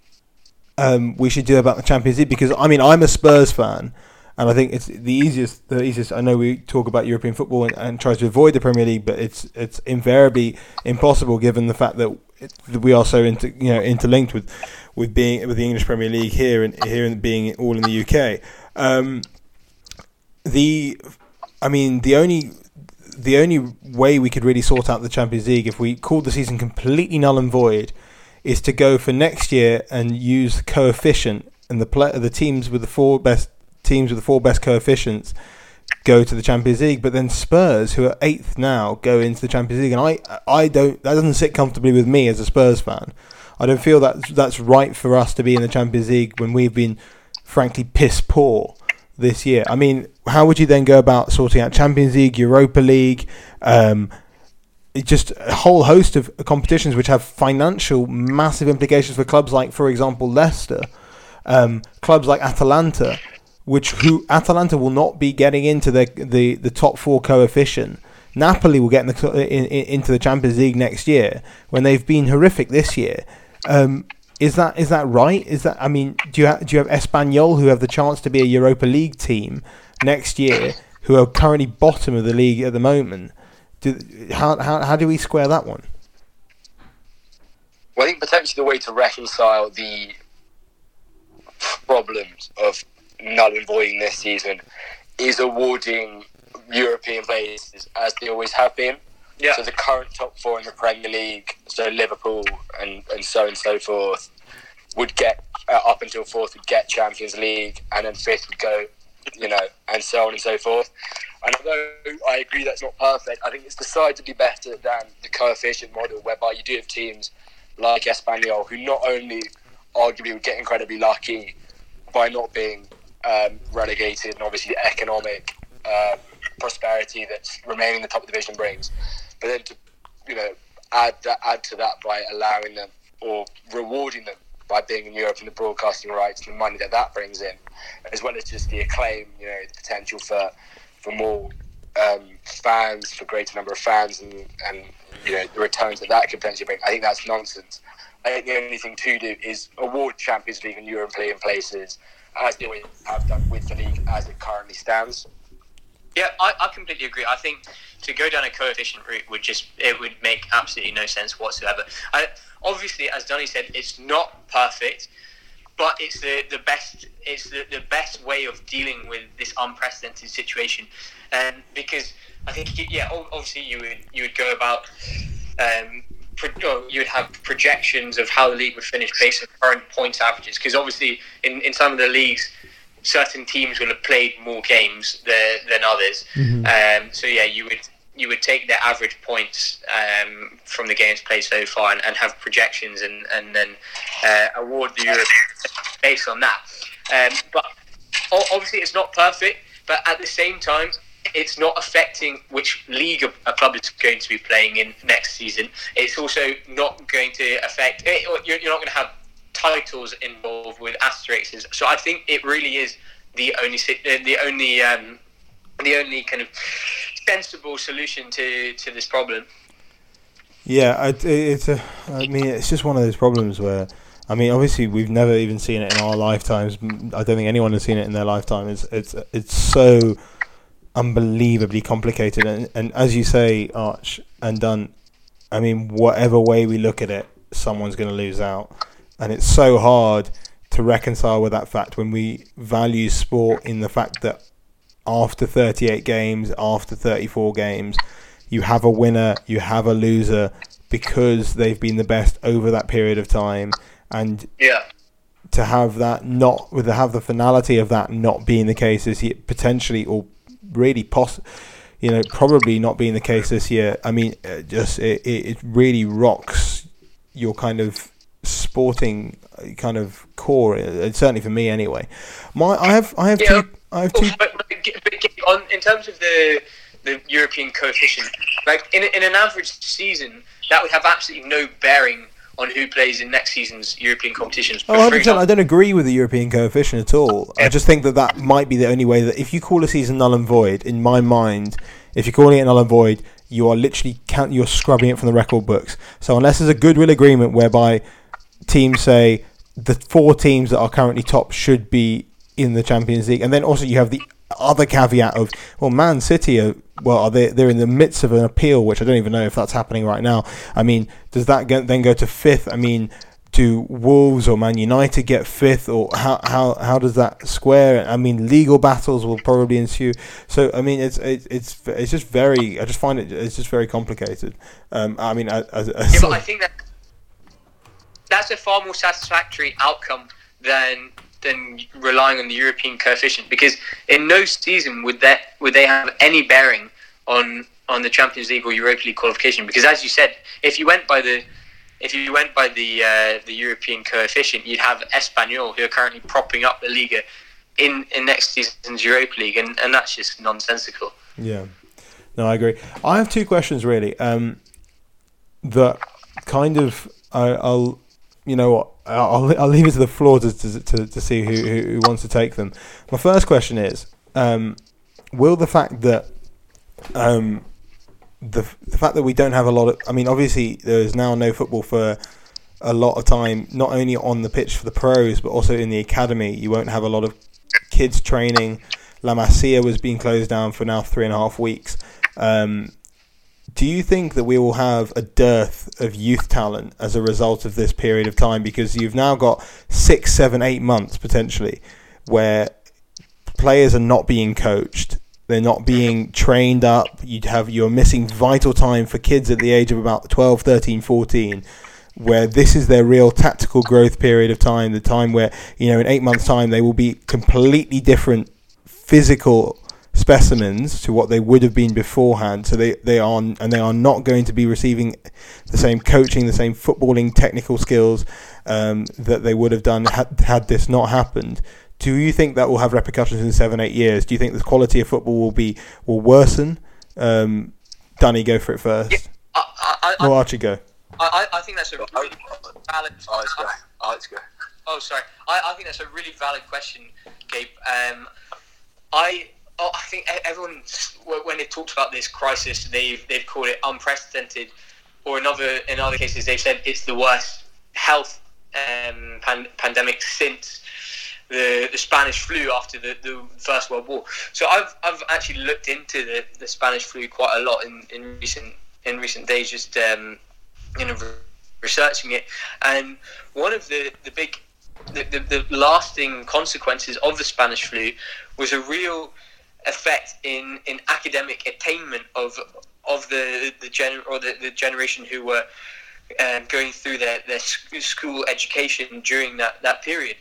um, we should do about the Champions League? Because I mean, I'm a Spurs fan, and I think it's the easiest. The easiest. I know we talk about European football and, and try to avoid the Premier League, but it's it's invariably impossible given the fact that, it, that we are so inter, you know interlinked with with being with the English Premier League here and here and being all in the UK. Um, the, I mean, the only the only way we could really sort out the Champions League if we called the season completely null and void is to go for next year and use coefficient and the play, the teams with the four best teams with the four best coefficients go to the Champions League, but then Spurs, who are eighth now, go into the Champions League, and I I don't that doesn't sit comfortably with me as a Spurs fan. I don't feel that that's right for us to be in the Champions League when we've been frankly piss poor this year. I mean, how would you then go about sorting out Champions League, Europa League, um, just a whole host of competitions which have financial massive implications for clubs like, for example, Leicester, um, clubs like Atalanta, which who Atalanta will not be getting into the the, the top four coefficient. Napoli will get in the, in, in, into the Champions League next year when they've been horrific this year. Um, is that is that right? Is that I mean, do you do you have Espanyol who have the chance to be a Europa League team next year, who are currently bottom of the league at the moment? Do, how, how how do we square that one? Well, I think potentially the way to reconcile the problems of null and voiding this season is awarding European places as they always have been. Yeah. So the current top four in the Premier League, so Liverpool and, and so on and so forth, would get uh, up until fourth would get Champions League, and then fifth would go, you know, and so on and so forth. And although I agree that's not perfect, I think it's decidedly better than the coefficient model, whereby you do have teams like Espanyol who not only arguably would get incredibly lucky by not being um, relegated, and obviously the economic uh, prosperity that remaining in the top division brings, but then to you know add that add to that by allowing them or rewarding them by being in Europe and the broadcasting rights and the money that that brings in, as well as just the acclaim, you know, the potential for for more um, fans, for greater number of fans, and, and you know the returns that that could potentially bring. I think that's nonsense. I think the only thing to do is award Champions League and European places as they have done with the league as it currently stands. Yeah, I, I completely agree. I think to go down a coefficient route would just it would make absolutely no sense whatsoever. I, obviously, as Donny said, it's not perfect, but it's the, the best it's the, the best way of dealing with this unprecedented situation. And because I think yeah, obviously you would you would go about um, pro- you would have projections of how the league would finish based on current points averages. Because obviously in, in some of the leagues certain teams will have played more games than, than others. Um, so yeah, you would you would take their average points um, from the games played so far and, and have projections and and then uh, award the Euro based on that. Um, but obviously, it's not perfect. But at the same time, it's not affecting which league a, club is going to be playing in next season. It's also not going to affect. eh, You're, not going to have titles involved with asterisks. So I think it really is the only uh, the only um, the only kind of sensible solution to, to this problem. Yeah, it's a. I mean, it's just one of those problems where, I mean, obviously we've never even seen it in our lifetimes. I don't think anyone has seen it in their lifetime. It's it's it's so unbelievably complicated, and, and as you say, Arch and Dunn. I mean, whatever way we look at it, someone's going to lose out, and it's so hard to reconcile with that fact when we value sport in the fact that after 38 games, after 34 games, you have a winner, you have a loser because they've been the best over that period of time, and Yeah. to have that not with to have the finality of that not being the case is potentially or really poss, you know, probably not being the case this year. I mean, uh, just it, it it really rocks your kind of sporting uh, kind of core. uh, Certainly for me, anyway. My I have I have Yeah. two I have two. But, but, but on, in terms of the the European coefficient, like in, in an average season, that would have absolutely no bearing on who plays in next season's European competitions. Oh, 100%. I don't agree with the European coefficient at all. I just think that that might be the only way that if you call a season null and void, in my mind, if you're calling it null and void, you are literally count, you're scrubbing it from the record books. So unless there's a goodwill agreement whereby teams say the four teams that are currently top should be in the Champions League, and then also you have the other caveat of well, Man City are well, are they they're in the midst of an appeal, which I don't even know if that's happening right now. I mean, does that go, then go to fifth? I mean, do Wolves or Man United get fifth, or how how how does that square? I mean, legal battles will probably ensue. So I mean, it's it's it's, it's just very. I just find it it's just very complicated. Um, I mean, as, as, as Yeah, but I think that that's a far more satisfactory outcome than than relying on the European coefficient because in no season would that would they have any bearing on on the Champions League or Europa League qualification because as you said if you went by the if you went by the uh, the European coefficient you'd have Espanyol who are currently propping up the Liga in in next season's Europa League and, and that's just nonsensical. Yeah. No, I agree. I have two questions really. Um, that kind of I, I'll you know what I'll I'll leave it to the floor to to, to, see who, who who wants to take them. My first question is, um, will the fact that um, the the fact that we don't have a lot of I mean obviously there is now no football for a lot of time not only on the pitch for the pros but also in the academy. You won't have a lot of kids training. La Masia was being closed down for now three and a half weeks. Um, do you think that we will have a dearth of youth talent as a result of this period of time? Because you've now got six seven eight months potentially where players are not being coached they're not being trained up you'd have you're missing vital time for kids at the age of about 12 13 14 where this is their real tactical growth period of time the time where you know in 8 months time they will be completely different physical specimens to what they would have been beforehand so they they are and they are not going to be receiving the same coaching the same footballing technical skills um, that they would have done had, had this not happened do you think that will have repercussions in seven, eight years? Do you think the quality of football will be will worsen? Um, Danny, go for it first. Yeah, I, I, I, Or Archie, go. I, I think that's a really valid. Oh, let's go. Oh, let's go. Oh, sorry. I, I think that's a really valid question, Gabe. Um, I oh, I think everyone when they talked about this crisis, they've they've called it unprecedented, or in other in other cases they've said it's the worst health um, pan- pandemic since the, the Spanish flu after the, the First World War. So I've, I've actually looked into the, the Spanish flu quite a lot in, in recent in recent days, just um, you know re- researching it. And one of the the big the, the, the lasting consequences of the Spanish flu was a real effect in, in academic attainment of of the the gen or the, the generation who were um, going through their, their school education during that, that period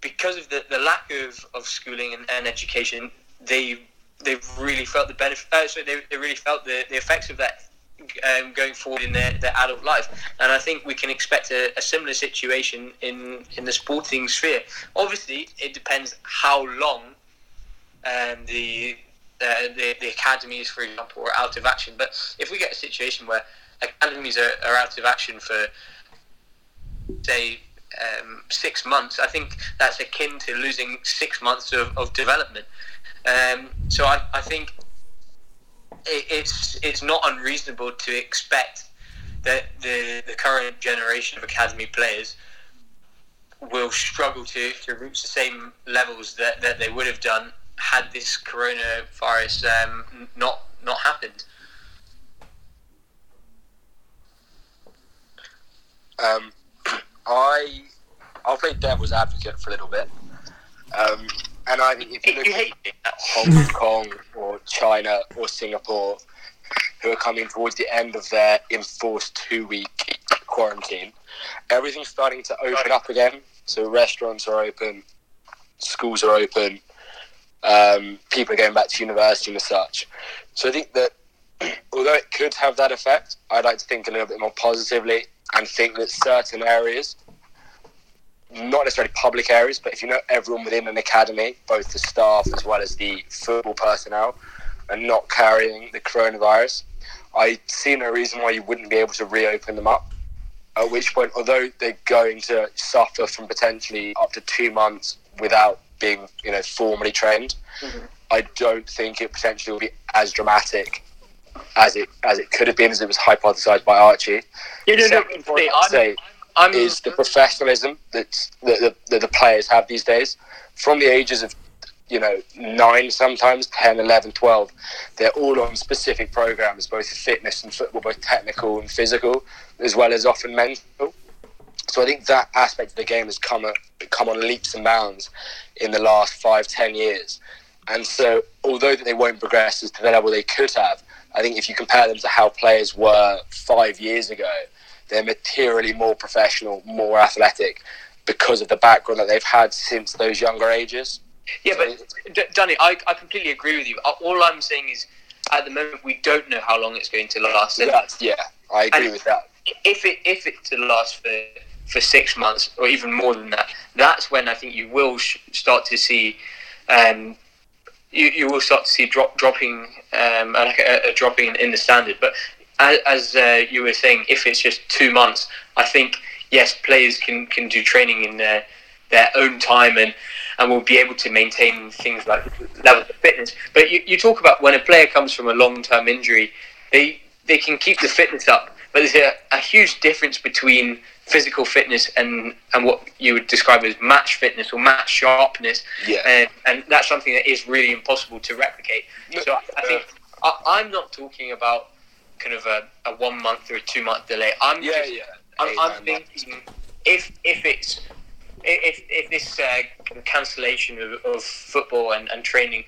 because of the, the lack of, of schooling and, and education, they they've really felt the benefit. Uh, so they, they really felt the, the effects of that um, going forward in their, their adult life. And I think we can expect a, a similar situation in, in the sporting sphere. Obviously, it depends how long um, the, uh, the the academies, for example, are out of action. But if we get a situation where academies are, are out of action for say um, six months, I think that's akin to losing six months of, of development. Um, so I, I think it, it's it's not unreasonable to expect that the the current generation of academy players will struggle to, to reach the same levels that, that they would have done had this coronavirus um, not not happened. Um, I I'll play devil's advocate for a little bit. Um, and I think if you look You at it. Hong (laughs) Kong or China or Singapore, who are coming towards the end of their enforced two week quarantine, everything's starting to open up again. So restaurants are open, schools are open, um, people are going back to university and such. So I think that (clears throat) although it could have that effect, I'd like to think a little bit more positively and think that certain areas, not necessarily public areas, but if you know everyone within an academy, both the staff as well as the football personnel, are not carrying the coronavirus, I see no reason why you wouldn't be able to reopen them up. At which point, although they're going to suffer from potentially up to two months without being, you know, formally trained, mm-hmm. I don't think it potentially will be as dramatic as it as it could have been, as it was hypothesized by Archie. You know, no, Second point I'd say I'm, I'm is the professionalism that's, that, the, that the players have these days. From the ages of, you know, nine, sometimes 10, 11, 12, they're all on specific programs, both fitness and football, both technical and physical, as well as often mental. So I think that aspect of the game has come, a, come on leaps and bounds in the last five, ten years. And so, although that they won't progress as to the level they could have, I think if you compare them to how players were five years ago, they're materially more professional, more athletic because of the background that they've had since those younger ages. Yeah, but D- Danny, I, I completely agree with you. Uh, All I'm saying is, at the moment, we don't know how long it's going to last. Yeah, I agree And- with that. if it if it to last for for six months or even more than that, that's when I think you will sh- start to see. Um, you, you will start to see drop dropping um, like a, a dropping in the standard. But as, as uh, you were saying, if it's just two months, I think yes, players can, can do training in their their own time and and will be able to maintain things like levels of fitness. But you, you talk about when a player comes from a long term injury, they they can keep the fitness up, but there's a, a huge difference between physical fitness and, and what you would describe as match fitness or match sharpness. Yeah. And, and that's something that is really impossible to replicate. So I, I think I, I'm not talking about kind of a, a one month or a two month delay. I'm Yeah, just, yeah. I'm, I'm thinking if if it's if if this uh, cancellation of, of football and, and training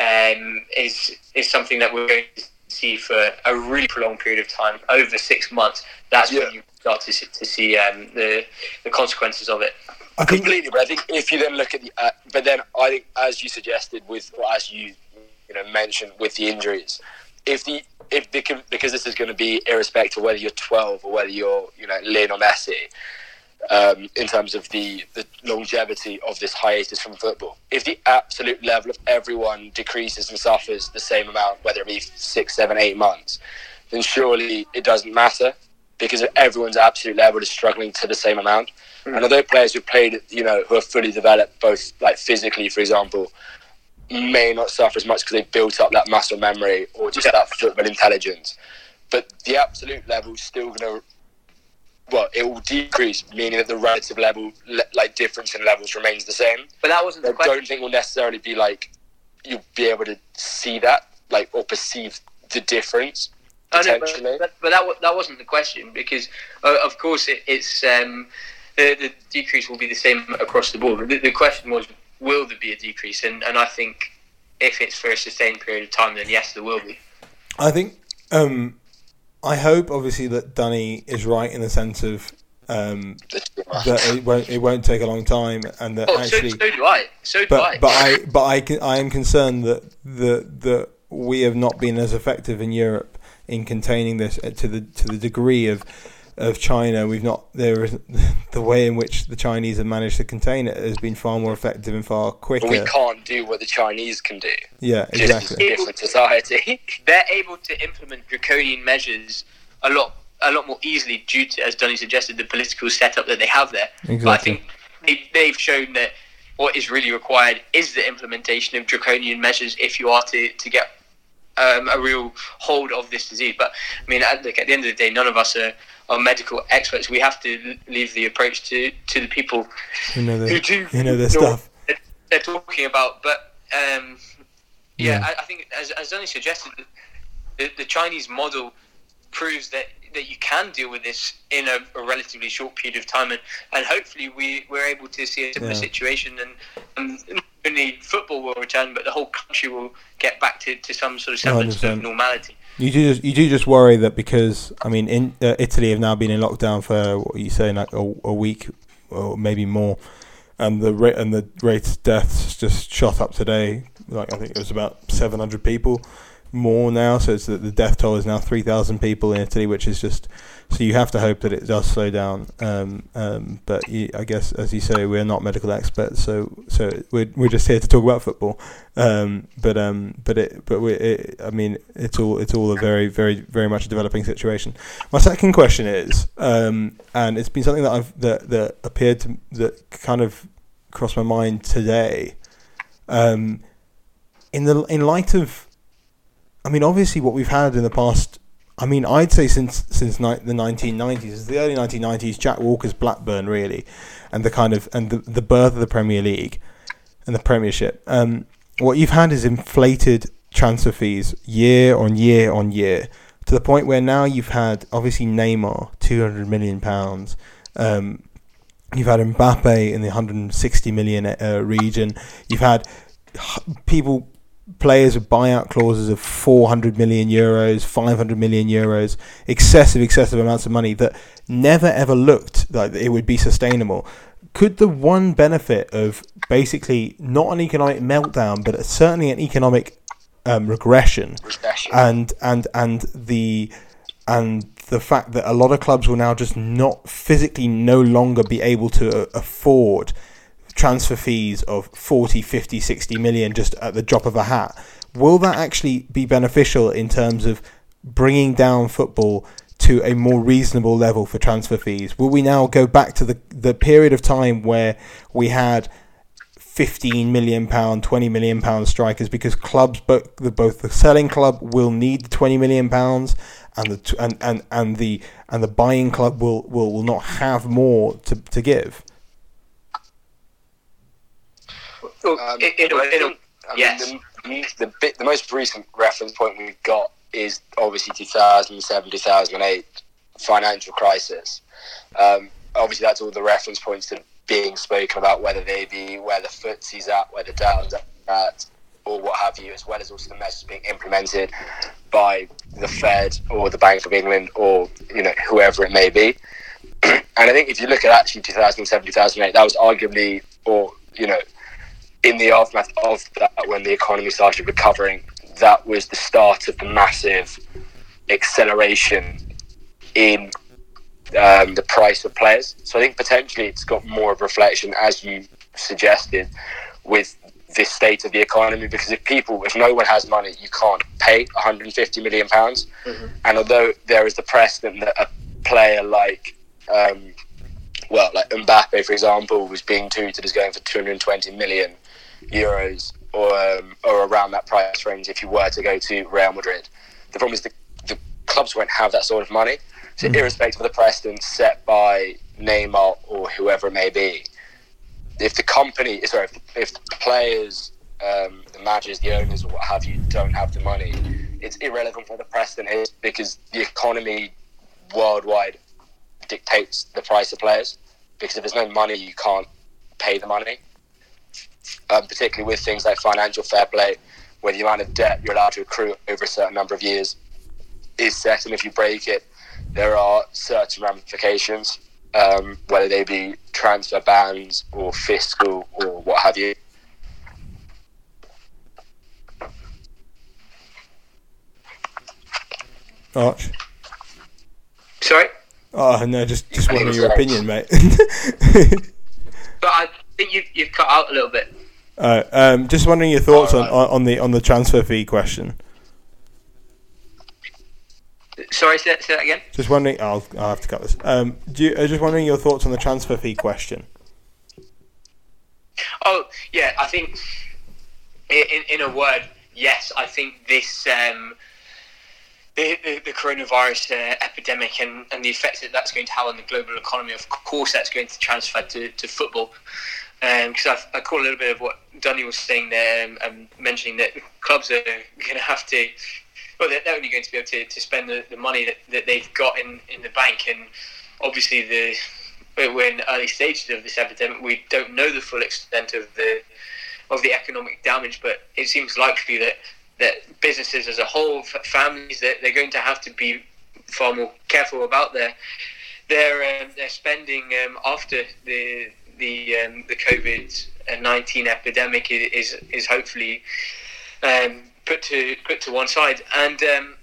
um, is is something that we're going to see for a really prolonged period of time, over six months, that's Yeah. when you start to see, to see um, the the consequences of it. I think completely. But I think if you then look at the, uh, but then I think as you suggested with, or as you you know mentioned with the injuries, if the if because, because this is going to be irrespective of whether you're 12 or whether you're you know Lynn or Messi, um, in terms of the the longevity of this hiatus from football. If the absolute level of everyone decreases and suffers the same amount, whether it be six, seven, eight months, then surely it doesn't matter because everyone's absolute level is struggling to the same amount. Hmm. And although players who played, you know, who are fully developed, both like physically, for example, may not suffer as much because they've built up that muscle memory or just that football intelligence, but the absolute level is still going to, well, it will decrease, meaning that the relative level, le- like difference in levels, remains the same. But that wasn't I don't think will necessarily be like you'll be able to see that, like, or perceive the difference I know, but, potentially. but, but that that wasn't the question because uh, of course it, it's um, the, the decrease will be the same across the board. The, the question was, will there be a decrease? And and I think if it's for a sustained period of time, then yes, there will be. I think um, I hope obviously that Danny is right in the sense of um, that it won't it won't take a long time and that Oh, actually so, so do I. So do I. but but I but I can, I am concerned that the that we have not been as effective in Europe in containing this uh, to the to the degree of of China. We've not there is (laughs) the way in which the Chinese have managed to contain it has been far more effective and far quicker. But we can't do what the Chinese can do. Yeah, Just exactly. a different society. (laughs) they're able to implement draconian measures a lot a lot more easily due to, as Donny suggested, the political setup that they have there. But I think they, they've shown that what is really required is the implementation of draconian measures if you are to, to get um, a real hold of this disease. But I mean, at, look, at the end of the day, none of us are, are medical experts. We have to leave the approach to, to the people You know who do you know their stuff. they're talking about. But um, yeah, Yeah. I, I think as, as Donny suggested, the, the Chinese model proves that, that you can deal with this in a, a relatively short period of time, and, and hopefully we we're able to see a similar Yeah. situation, and, and not only football will return, but the whole country will get back to, to some sort of semblance 100%. of normality. You do just, you do just worry that because I mean, in uh, Italy have now been in lockdown for what are you saying like a, a week or maybe more, and the rate and the rate of deaths just shot up today. Like I think it was about seven hundred people more now. So it's that the death toll is now three thousand people in Italy, which is just so you have to hope that it does slow down. Um, um, but you, I guess as you say, we're not medical experts, so so we're we're just here to talk about football. Um, but um, but it, but we, it, I mean, it's all it's all a very very very much a developing situation. My second question is, um, and it's been something that I've that that appeared to that kind of crossed my mind today. Um, in the in light of, I mean, obviously what we've had in the past. I mean, I'd say since since ni- the 1990s, the early 1990s, Jack Walker's Blackburn really, and the kind of and the, the birth of the Premier League and the Premiership. Um, what you've had is inflated transfer fees year on year on year to the point where now you've had obviously Neymar, 200 million pounds. Um, you've had Mbappe in the 160 million uh, region. You've had people, players with buyout clauses of 400 million euros, 500 million euros, excessive, excessive amounts of money that never ever looked like it would be sustainable. Could the one benefit of basically not an economic meltdown, but certainly an economic um, regression, Recession. and and and the and the fact that a lot of clubs will now just not physically no longer be able to uh, afford transfer fees of 40 50 60 million just at the drop of a hat. Will that actually be beneficial in terms of bringing down football to a more reasonable level for transfer fees? Will we now go back to the the period of time where we had 15 million pound 20 million pound strikers because clubs both the both the selling club will need the 20 million pounds and the and, and and the and the buying club will will, will not have more to, to give Well, Um, it, it'll, it'll, I yes. mean, the, the, bit, the most recent reference point we've got is obviously 2007, 2008 financial crisis. Um, obviously, that's all the reference points to being spoken about, whether they be where the FTSE's at, where the Dow's at, or what have you, as well as also the measures being implemented by the Fed or the Bank of England or you know whoever it may be. (clears throat) and I think if you look at actually 2007, 2008, that was arguably, or you know, in the aftermath of that, when the economy started recovering, that was the start of the massive acceleration in um, the price of players. So I think potentially it's got more of a reflection, as you suggested, with this state of the economy. Because if people, if no one has money, you can't pay 150 million pounds. And although there is the precedent that a player like um, well, like Mbappe, for example, was being tutored as going for 220 million euros or um, or around that price range if you were to go to Real Madrid. The problem is the, the clubs won't have that sort of money. So, irrespective of the precedent set by Neymar or whoever it may be, if the company, sorry, if, if the players, um, the managers, the owners, or what have you, don't have the money, it's irrelevant what the precedent is because the economy worldwide dictates the price of players. Because if there's no money, you can't pay the money. Um, particularly with things like financial fair play, where the amount of debt you're allowed to accrue over a certain number of years is set, and if you break it, there are certain ramifications, um, whether they be transfer bans or fiscal or what have you. Arch Sorry? oh no just just I think wondering your it's opinion mate (laughs) But I think you, you've cut out a little bit. Uh, um, just wondering your thoughts on, Alright. on, on the on the transfer fee question Sorry, say, say that again. just wondering I'll, I'll have to cut this um, do you, uh, just wondering your thoughts on the transfer fee question Oh, yeah, I think in, in, in a word, yes, I think this. Um, the, the, the, coronavirus uh, epidemic and, and the effects that that's going to have on the global economy, of course, that's going to transfer to, to football. Because um, I caught a little bit of what Dunny was saying there, um, um, mentioning that clubs are going to have to, well, they're, they're only going to be able to, to spend the, the money that, that they've got in, in the bank. And obviously, the we're in early stages of this epidemic. We don't know the full extent of the of the economic damage, but it seems likely that that businesses as a whole, families, that they're going to have to be far more careful about their their um, their spending um, after the the um, the COVID nineteen epidemic is is hopefully um, put to put to one side. And um,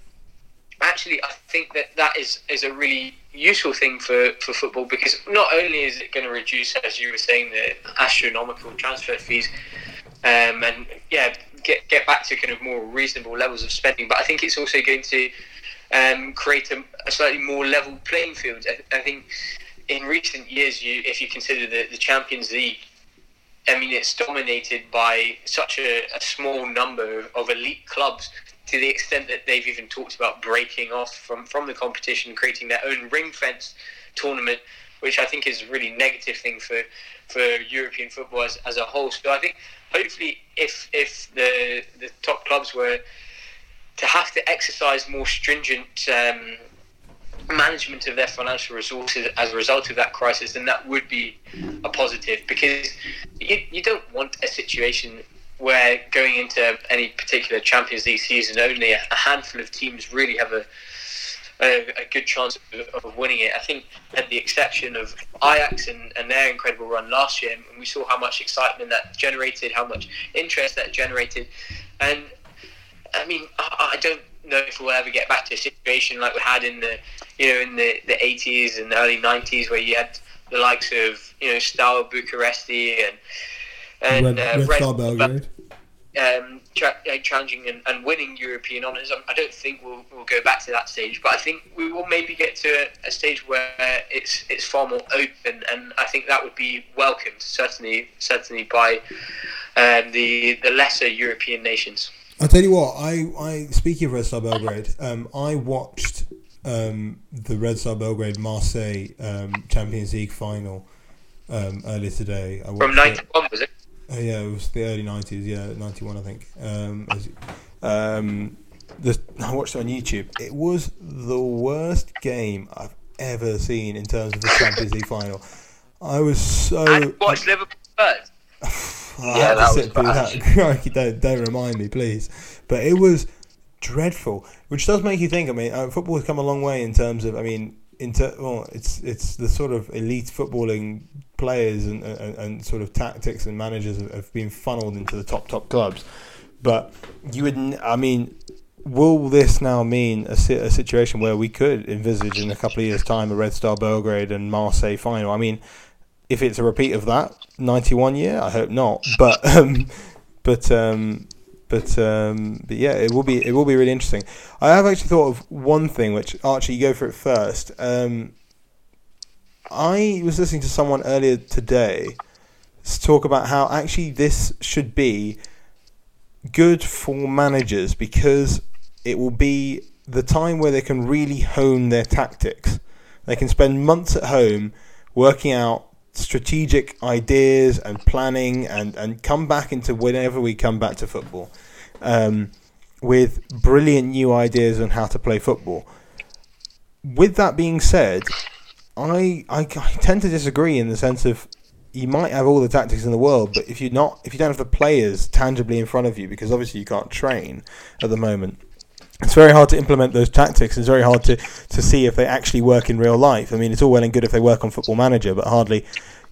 actually, I think that that is is a really useful thing for, for football because not only is it going to reduce, as you were saying, the astronomical transfer fees, um, and yeah, get get back to kind of more reasonable levels of spending. But I think it's also going to um, create a, a, slightly more level playing field. I, I, think in recent years, you if you consider the, the Champions League, I mean, it's dominated by such a, a small number of, elite clubs to the extent that they've even talked about breaking off from, from the competition, creating their own ring fence tournament, which I think is a really negative thing for, for European football as, as a whole. So I think hopefully if if the the top clubs were to have to exercise more stringent um, management of their financial resources as a result of that crisis, then that would be a positive because you, you don't want a situation where going into any particular Champions League season, only a, handful of teams really have a a, a good chance of, of, winning it. I think, at the exception of Ajax and, and, their incredible run last year, and we saw how much excitement that generated, how much interest that generated, and I mean, I, I don't know if we'll ever get back to a situation like we had in the, you know, in the, the 80s and early 90s where you had the likes of, you know, Steaua Bucuresti and and Red, uh, Red, Red Star Belgrade. Um, tra- uh, challenging and, and, winning European honours. I don't think we'll, we'll go back to that stage, but I think we will maybe get to a, a, stage where it's it's far more open, and I think that would be welcomed certainly certainly by um, the the lesser European nations. I'll tell you what. I, I speaking of Red Star Belgrade, um, I watched um, the Red Star Belgrade Marseille um, Champions League final um, earlier today. From ninety one, was it? Uh, yeah, it was the early nineties. Yeah, ninety one, I think. Um, as, um, the, I watched it on YouTube. It was the worst game I've ever seen in terms of the Champions League final. I was so. And watch Liverpool first. (laughs) yeah, that was (laughs) bad. don't don't remind me, please. But it was dreadful, which does make you think. I mean, uh, football has come a long way in terms of. I mean, into well, it's it's the sort of elite footballing players and, and, and sort of tactics and managers have been funneled into the top top clubs. But you would, I mean, will this now mean a, a situation where we could envisage in a couple of years' time a Red Star Belgrade and Marseille final? I mean, if it's a repeat of that ninety one year, I hope not. But um, but um, but um, but yeah, it will be it will be really interesting. I have actually thought of one thing, which Archie, you go for it first. Um, I was listening to someone earlier today talk about how actually this should be good for managers because it will be the time where they can really hone their tactics. They can spend months at home working out strategic ideas and planning and, and come back into whenever we come back to football um, with brilliant new ideas on how to play football. With that being said, I, I, I tend to disagree in the sense of you might have all the tactics in the world, but if you're not, if you don't have the players tangibly in front of you, because obviously you can't train at the moment, it's very hard to implement those tactics. It's very hard to, to see if they actually work in real life. I mean, it's all well and good if they work on Football Manager, but hardly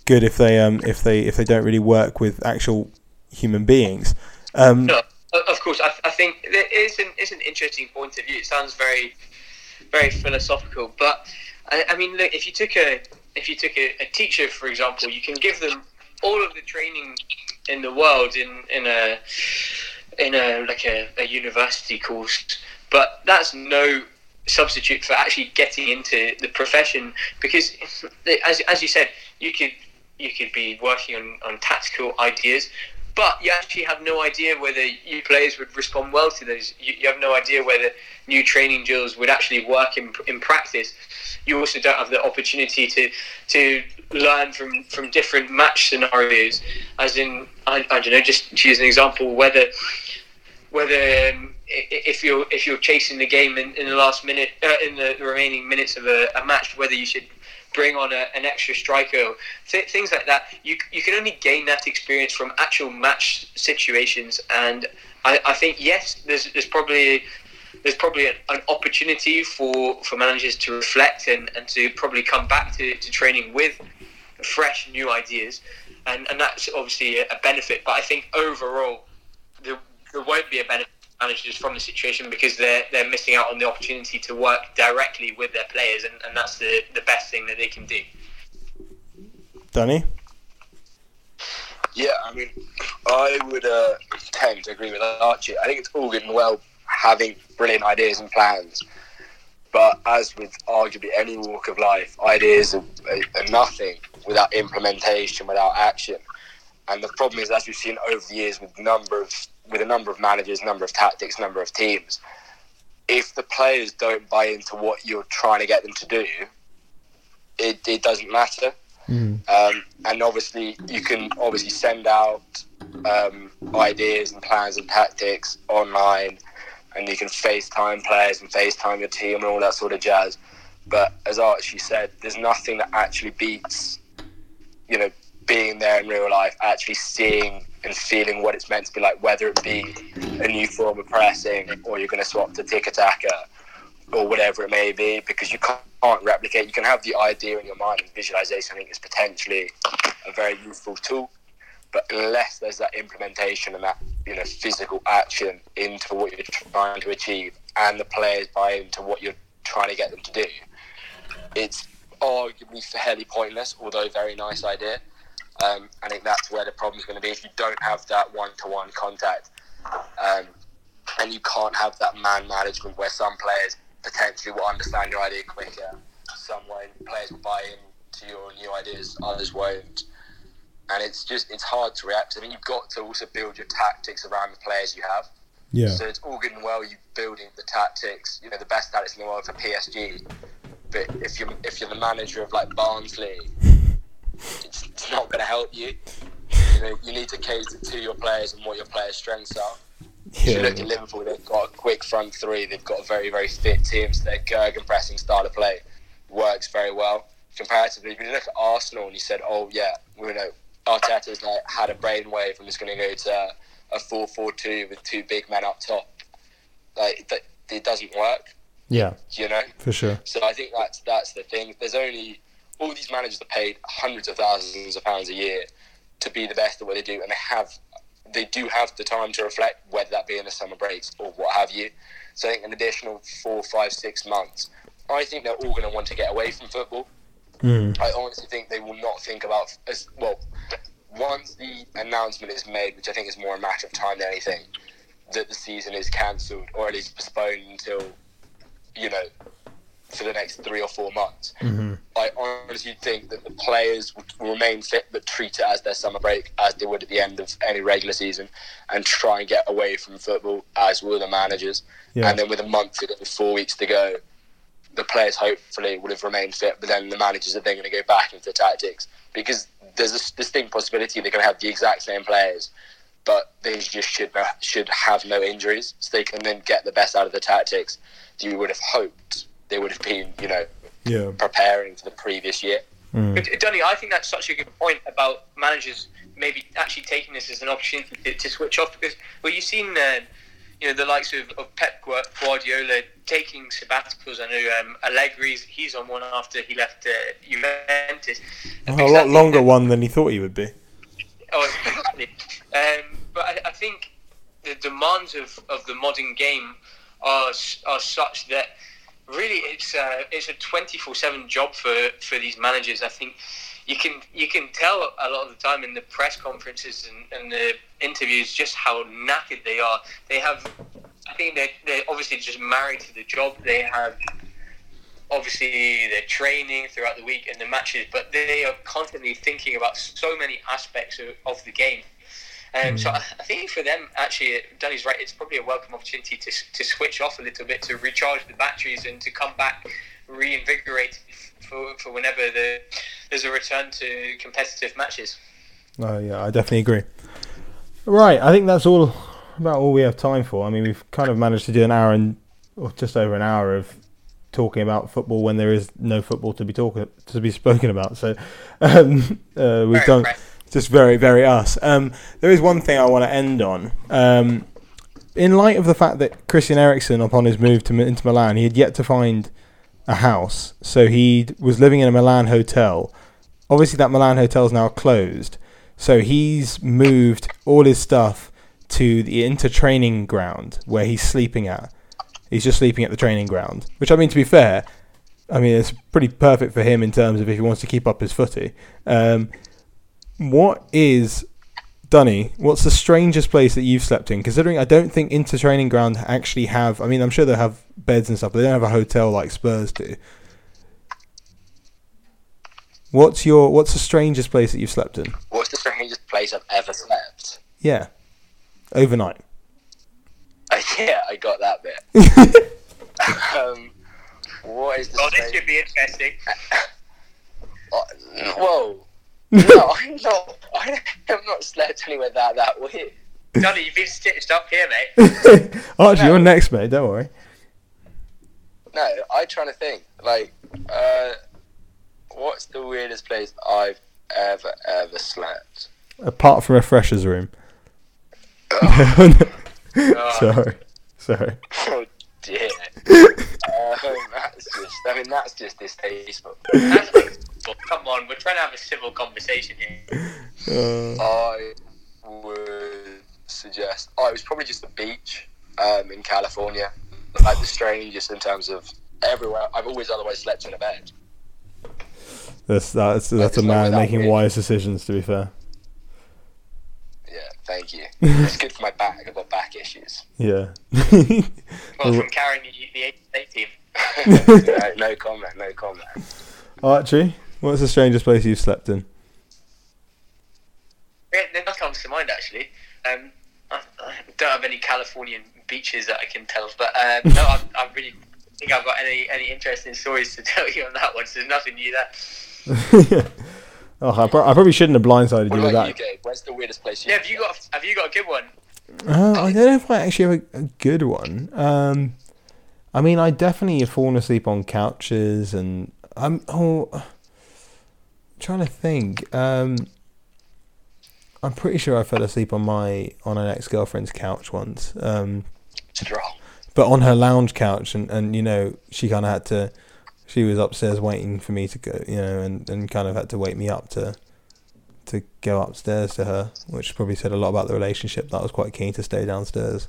good if they um if they if they don't really work with actual human beings. Um, no, of course, I, I think it is an, it's an interesting point of view. It sounds very very philosophical, but I, I mean, look, if you took a if you took a, a teacher, for example, you can give them all of the training in the world in in a in a like a, a university course but that's no substitute for actually getting into the profession because, (laughs) as, as you said, you could you could be working on, on tactical ideas, but you actually have no idea whether your players would respond well to those. You, you have no idea whether new training drills would actually work in, in practice. You also don't have the opportunity to to learn from, from different match scenarios. As in, I, I don't know, just to use an example, whether whether um, if you're if you're chasing the game in, in the last minute, uh, in the remaining minutes of a, a match, whether you should bring on a, an extra striker, th- things like that. You, you can only gain that experience from actual match situations, and I, I think yes, there's there's probably there's probably an, an, opportunity for, for managers to reflect and, and to probably come back to, to training with fresh new ideas, and, and that's obviously a benefit. But I think overall, there, there won't be a benefit managers from the situation because they're they're missing out on the opportunity to work directly with their players, and, and that's the, the best thing that they can do. Danny? Yeah, I mean, I would uh, tend to agree with Archie. I think it's all good and well having brilliant ideas and plans, but as with arguably any walk of life, ideas are, are, are nothing without implementation, without action. And the problem is, as we've seen over the years with number of with a number of managers, number of tactics, number of teams, if the players don't buy into what you're trying to get them to do, it, it doesn't matter. Mm. Um, and obviously, you can obviously send out um, ideas and plans and tactics online, and you can FaceTime players and FaceTime your team and all that sort of jazz. But as Archie said, there's nothing that actually beats, you know, being there in real life, actually seeing and feeling what it's meant to be like, whether it be a new form of pressing or you're going to swap to tiki-taka or whatever it may be, because you can't replicate. You can have the idea in your mind and visualization. I think is potentially a very useful tool, but unless there's that implementation and that you know physical action into what you're trying to achieve, and the players buy into what you're trying to get them to do, it's arguably fairly pointless, although very nice idea. Um, I think that's where the problem is going to be if you don't have that one-to-one contact, um, and you can't have that man management where some players potentially will understand your idea quicker, some way players will buy into your new ideas, others won't, and it's just it's hard to react. I mean, you've got to also build your tactics around the players you have. Yeah. So it's all good and well you building the tactics, you know, the best tactics in the world for PSG. But if you're if you're the manager of like Barnsley it's, it's not going to help you. You, know, you need to cater to your players and what your players' strengths are. Yeah. If you look at Liverpool, they've got a quick front three. They've got a very, very fit team. So their gegenpressing style of play works very well. Comparatively, if you look at Arsenal and you said, "Oh yeah, you know, Arteta's like had a brainwave and is going to go to a four-four-two with two big men up top," like that, it doesn't work. Yeah, you know, for sure. So I think that's that's the thing. There's only all these managers are paid hundreds of thousands of pounds a year to be the best at what they do, and they have they do have the time to reflect, whether that be in the summer breaks or what have you. So I think an additional four, five, six months. I think they're all going to want to get away from football. Mm. I honestly think they will not think about as well. Once the announcement is made, which I think is more a matter of time than anything, that the season is cancelled or at least postponed until you know for the next three or four months. Mm-hmm. I honestly think that the players will remain fit, but treat it as their summer break, as they would at the end of any regular season, and try and get away from football, as will the managers. Yeah. And then with a month to go, four weeks to go, the players hopefully would have remained fit, but then the managers are then going to go back into tactics because there's a distinct possibility they're going to have the exact same players, but they just should should have no injuries, so they can then get the best out of the tactics that you would have hoped they would have been, you know, yeah. preparing for the previous year. Mm. Dunny, I think that's such a good point about managers maybe actually taking this as an opportunity to, to switch off because well, you've seen uh, you know the likes of, of Pep Guardiola taking sabbaticals. I know um, Allegri's he's on one after he left uh, Juventus. a lot longer one than he thought he would be. Oh, exactly. um, but I, I think the demands of, of the modern game are are such that really it's uh, it's a twenty four seven job for for these managers. I think you can you can tell a lot of the time in the press conferences and, and the interviews just how knackered they are. They have, I think they're they're obviously just married to the job. They have obviously their training throughout the week and the matches, but they are constantly thinking about so many aspects of, of the game. Um, So I, I think for them, actually, Danny's right. It's probably a welcome opportunity to, to switch off a little bit, to recharge the batteries, and to come back reinvigorated for, for whenever the, there's a return to competitive matches. Oh yeah, I definitely agree. Right, I think that's all about all we have time for. I mean, we've kind of managed to do an hour and or just over an hour of talking about football when there is no football to be talking to be spoken about. So (laughs) um, uh, we've Very done impressive. Just very very us. Um, there is one thing I want to end on. Um, in light of the fact that Christian Eriksen, upon his move to Inter Milan, he had yet to find a house, so he was living in a Milan hotel. Obviously, that Milan hotel is now closed, so he's moved all his stuff to the inter training ground where he's sleeping at. He's just sleeping at the training ground, which I mean, to be fair, I mean it's pretty perfect for him in terms of if he wants to keep up his footy. Um, what is Dunny? What's the strangest place that you've slept in? Considering I don't think inter training ground actually have. I mean, I'm sure they have beds and stuff, but they don't have a hotel like Spurs do. What's your What's the strangest place that you've slept in? What's the strangest place I've ever slept? Yeah, overnight. Uh, (laughs) yeah, I got that bit. (laughs) um, what is the Oh, this should be interesting. (laughs) Uh, whoa. No, (laughs) I'm not. I have not slept anywhere that that weird. Johnny, you've been stitched up here, mate. (laughs) Archie, you're next, mate. Don't worry. No, I'm trying to think. Like, uh, what's the weirdest place I've ever ever slept? Apart from a freshers room. (laughs) sorry, sorry. Oh dear. um, that's just. I mean, that's just distasteful. That's like, well, come on, we're trying to have a civil conversation here. Uh, I would suggest. Oh, it was probably just the beach um, in California. Like the strangest in terms of everywhere. I've always otherwise slept in a bed. that's that's that's a man making weird. wise decisions. To be fair, Yeah, thank you. (laughs) It's good for my back. I've got back issues. yeah. (laughs) Well, from carrying the, the 88 team. (laughs) no, no comment. No comment. Archie, what's the strangest place you've slept in? Yeah, That comes to mind, actually. Um, I, I don't have any Californian beaches that I can tell, but um, no, I, I really think I've got any, any interesting stories to (laughs) tell you on that one, so there's nothing new there. (laughs) oh, I, pro- I probably shouldn't have blindsided What you with about you, that. Gabe? Where's the weirdest place you? Yeah, have you got have you got a good one? Uh, I don't know if I actually have a, a good one. Um, I mean, I definitely have fallen asleep on couches, and I'm oh, I'm trying to think. Um, I'm pretty sure I fell asleep on my on an ex girlfriend's couch once. Um, Strong. but on her lounge couch, and, and you know, she kind of had to. She was upstairs waiting for me to go, you know, and, and kind of had to wake me up to to go upstairs to her, which probably said a lot about the relationship. That I was quite keen to stay downstairs.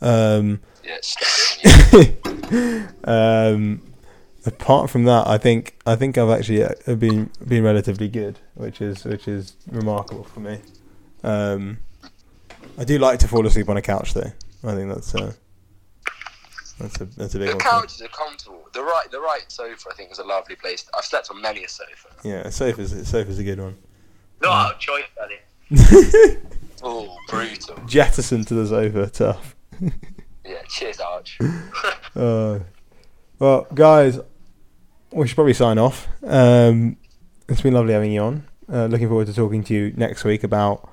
Um, strong. (laughs) (laughs) um, apart from that, I think I think I've actually uh, been been relatively good, which is which is remarkable for me. Um, I do like to fall asleep on a couch, though. I think that's uh, that's a that's a big the couches are comfortable. The right, the right sofa, I think, is a lovely place. I've slept on many a sofa. Yeah, a sofa's sofa's a good one. Not out of choice, buddy. (laughs) Oh, brutal. Jettison to the sofa, tough. (laughs) Yeah. Cheers, Arch. (laughs) Uh, well, guys, we should probably sign off. Um, it's been lovely having you on. Uh, looking forward to talking to you next week about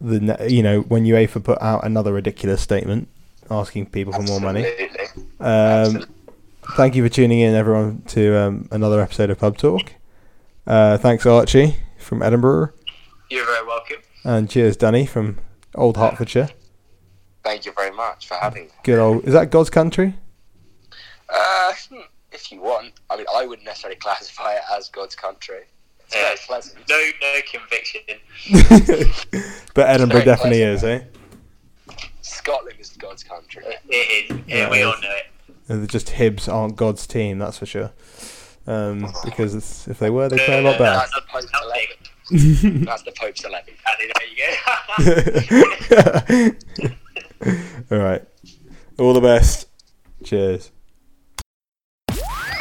the ne- you know when UEFA put out another ridiculous statement asking people for more money. Um, thank you for tuning in, everyone, to um, another episode of Pub Talk. Uh, thanks, Archie from Edinburgh, You're very welcome. and cheers, Danny from Old Hertfordshire. Thank you very much for having me. Good old. Is that God's country? Uh, hmm, if you want, I mean, I wouldn't necessarily classify it as God's country. It's very pleasant. No, no conviction. (laughs) but Edinburgh definitely pleasant. is, eh? Scotland is God's country. It is. Yeah, Yeah, we all know it. And just Hibs aren't God's team, that's for sure. Um, (laughs) because it's, if they were, they'd play a lot better. That's the Pope's eleven. That's the Pope's eleven. (laughs) And there you go. All right. All the best. Cheers.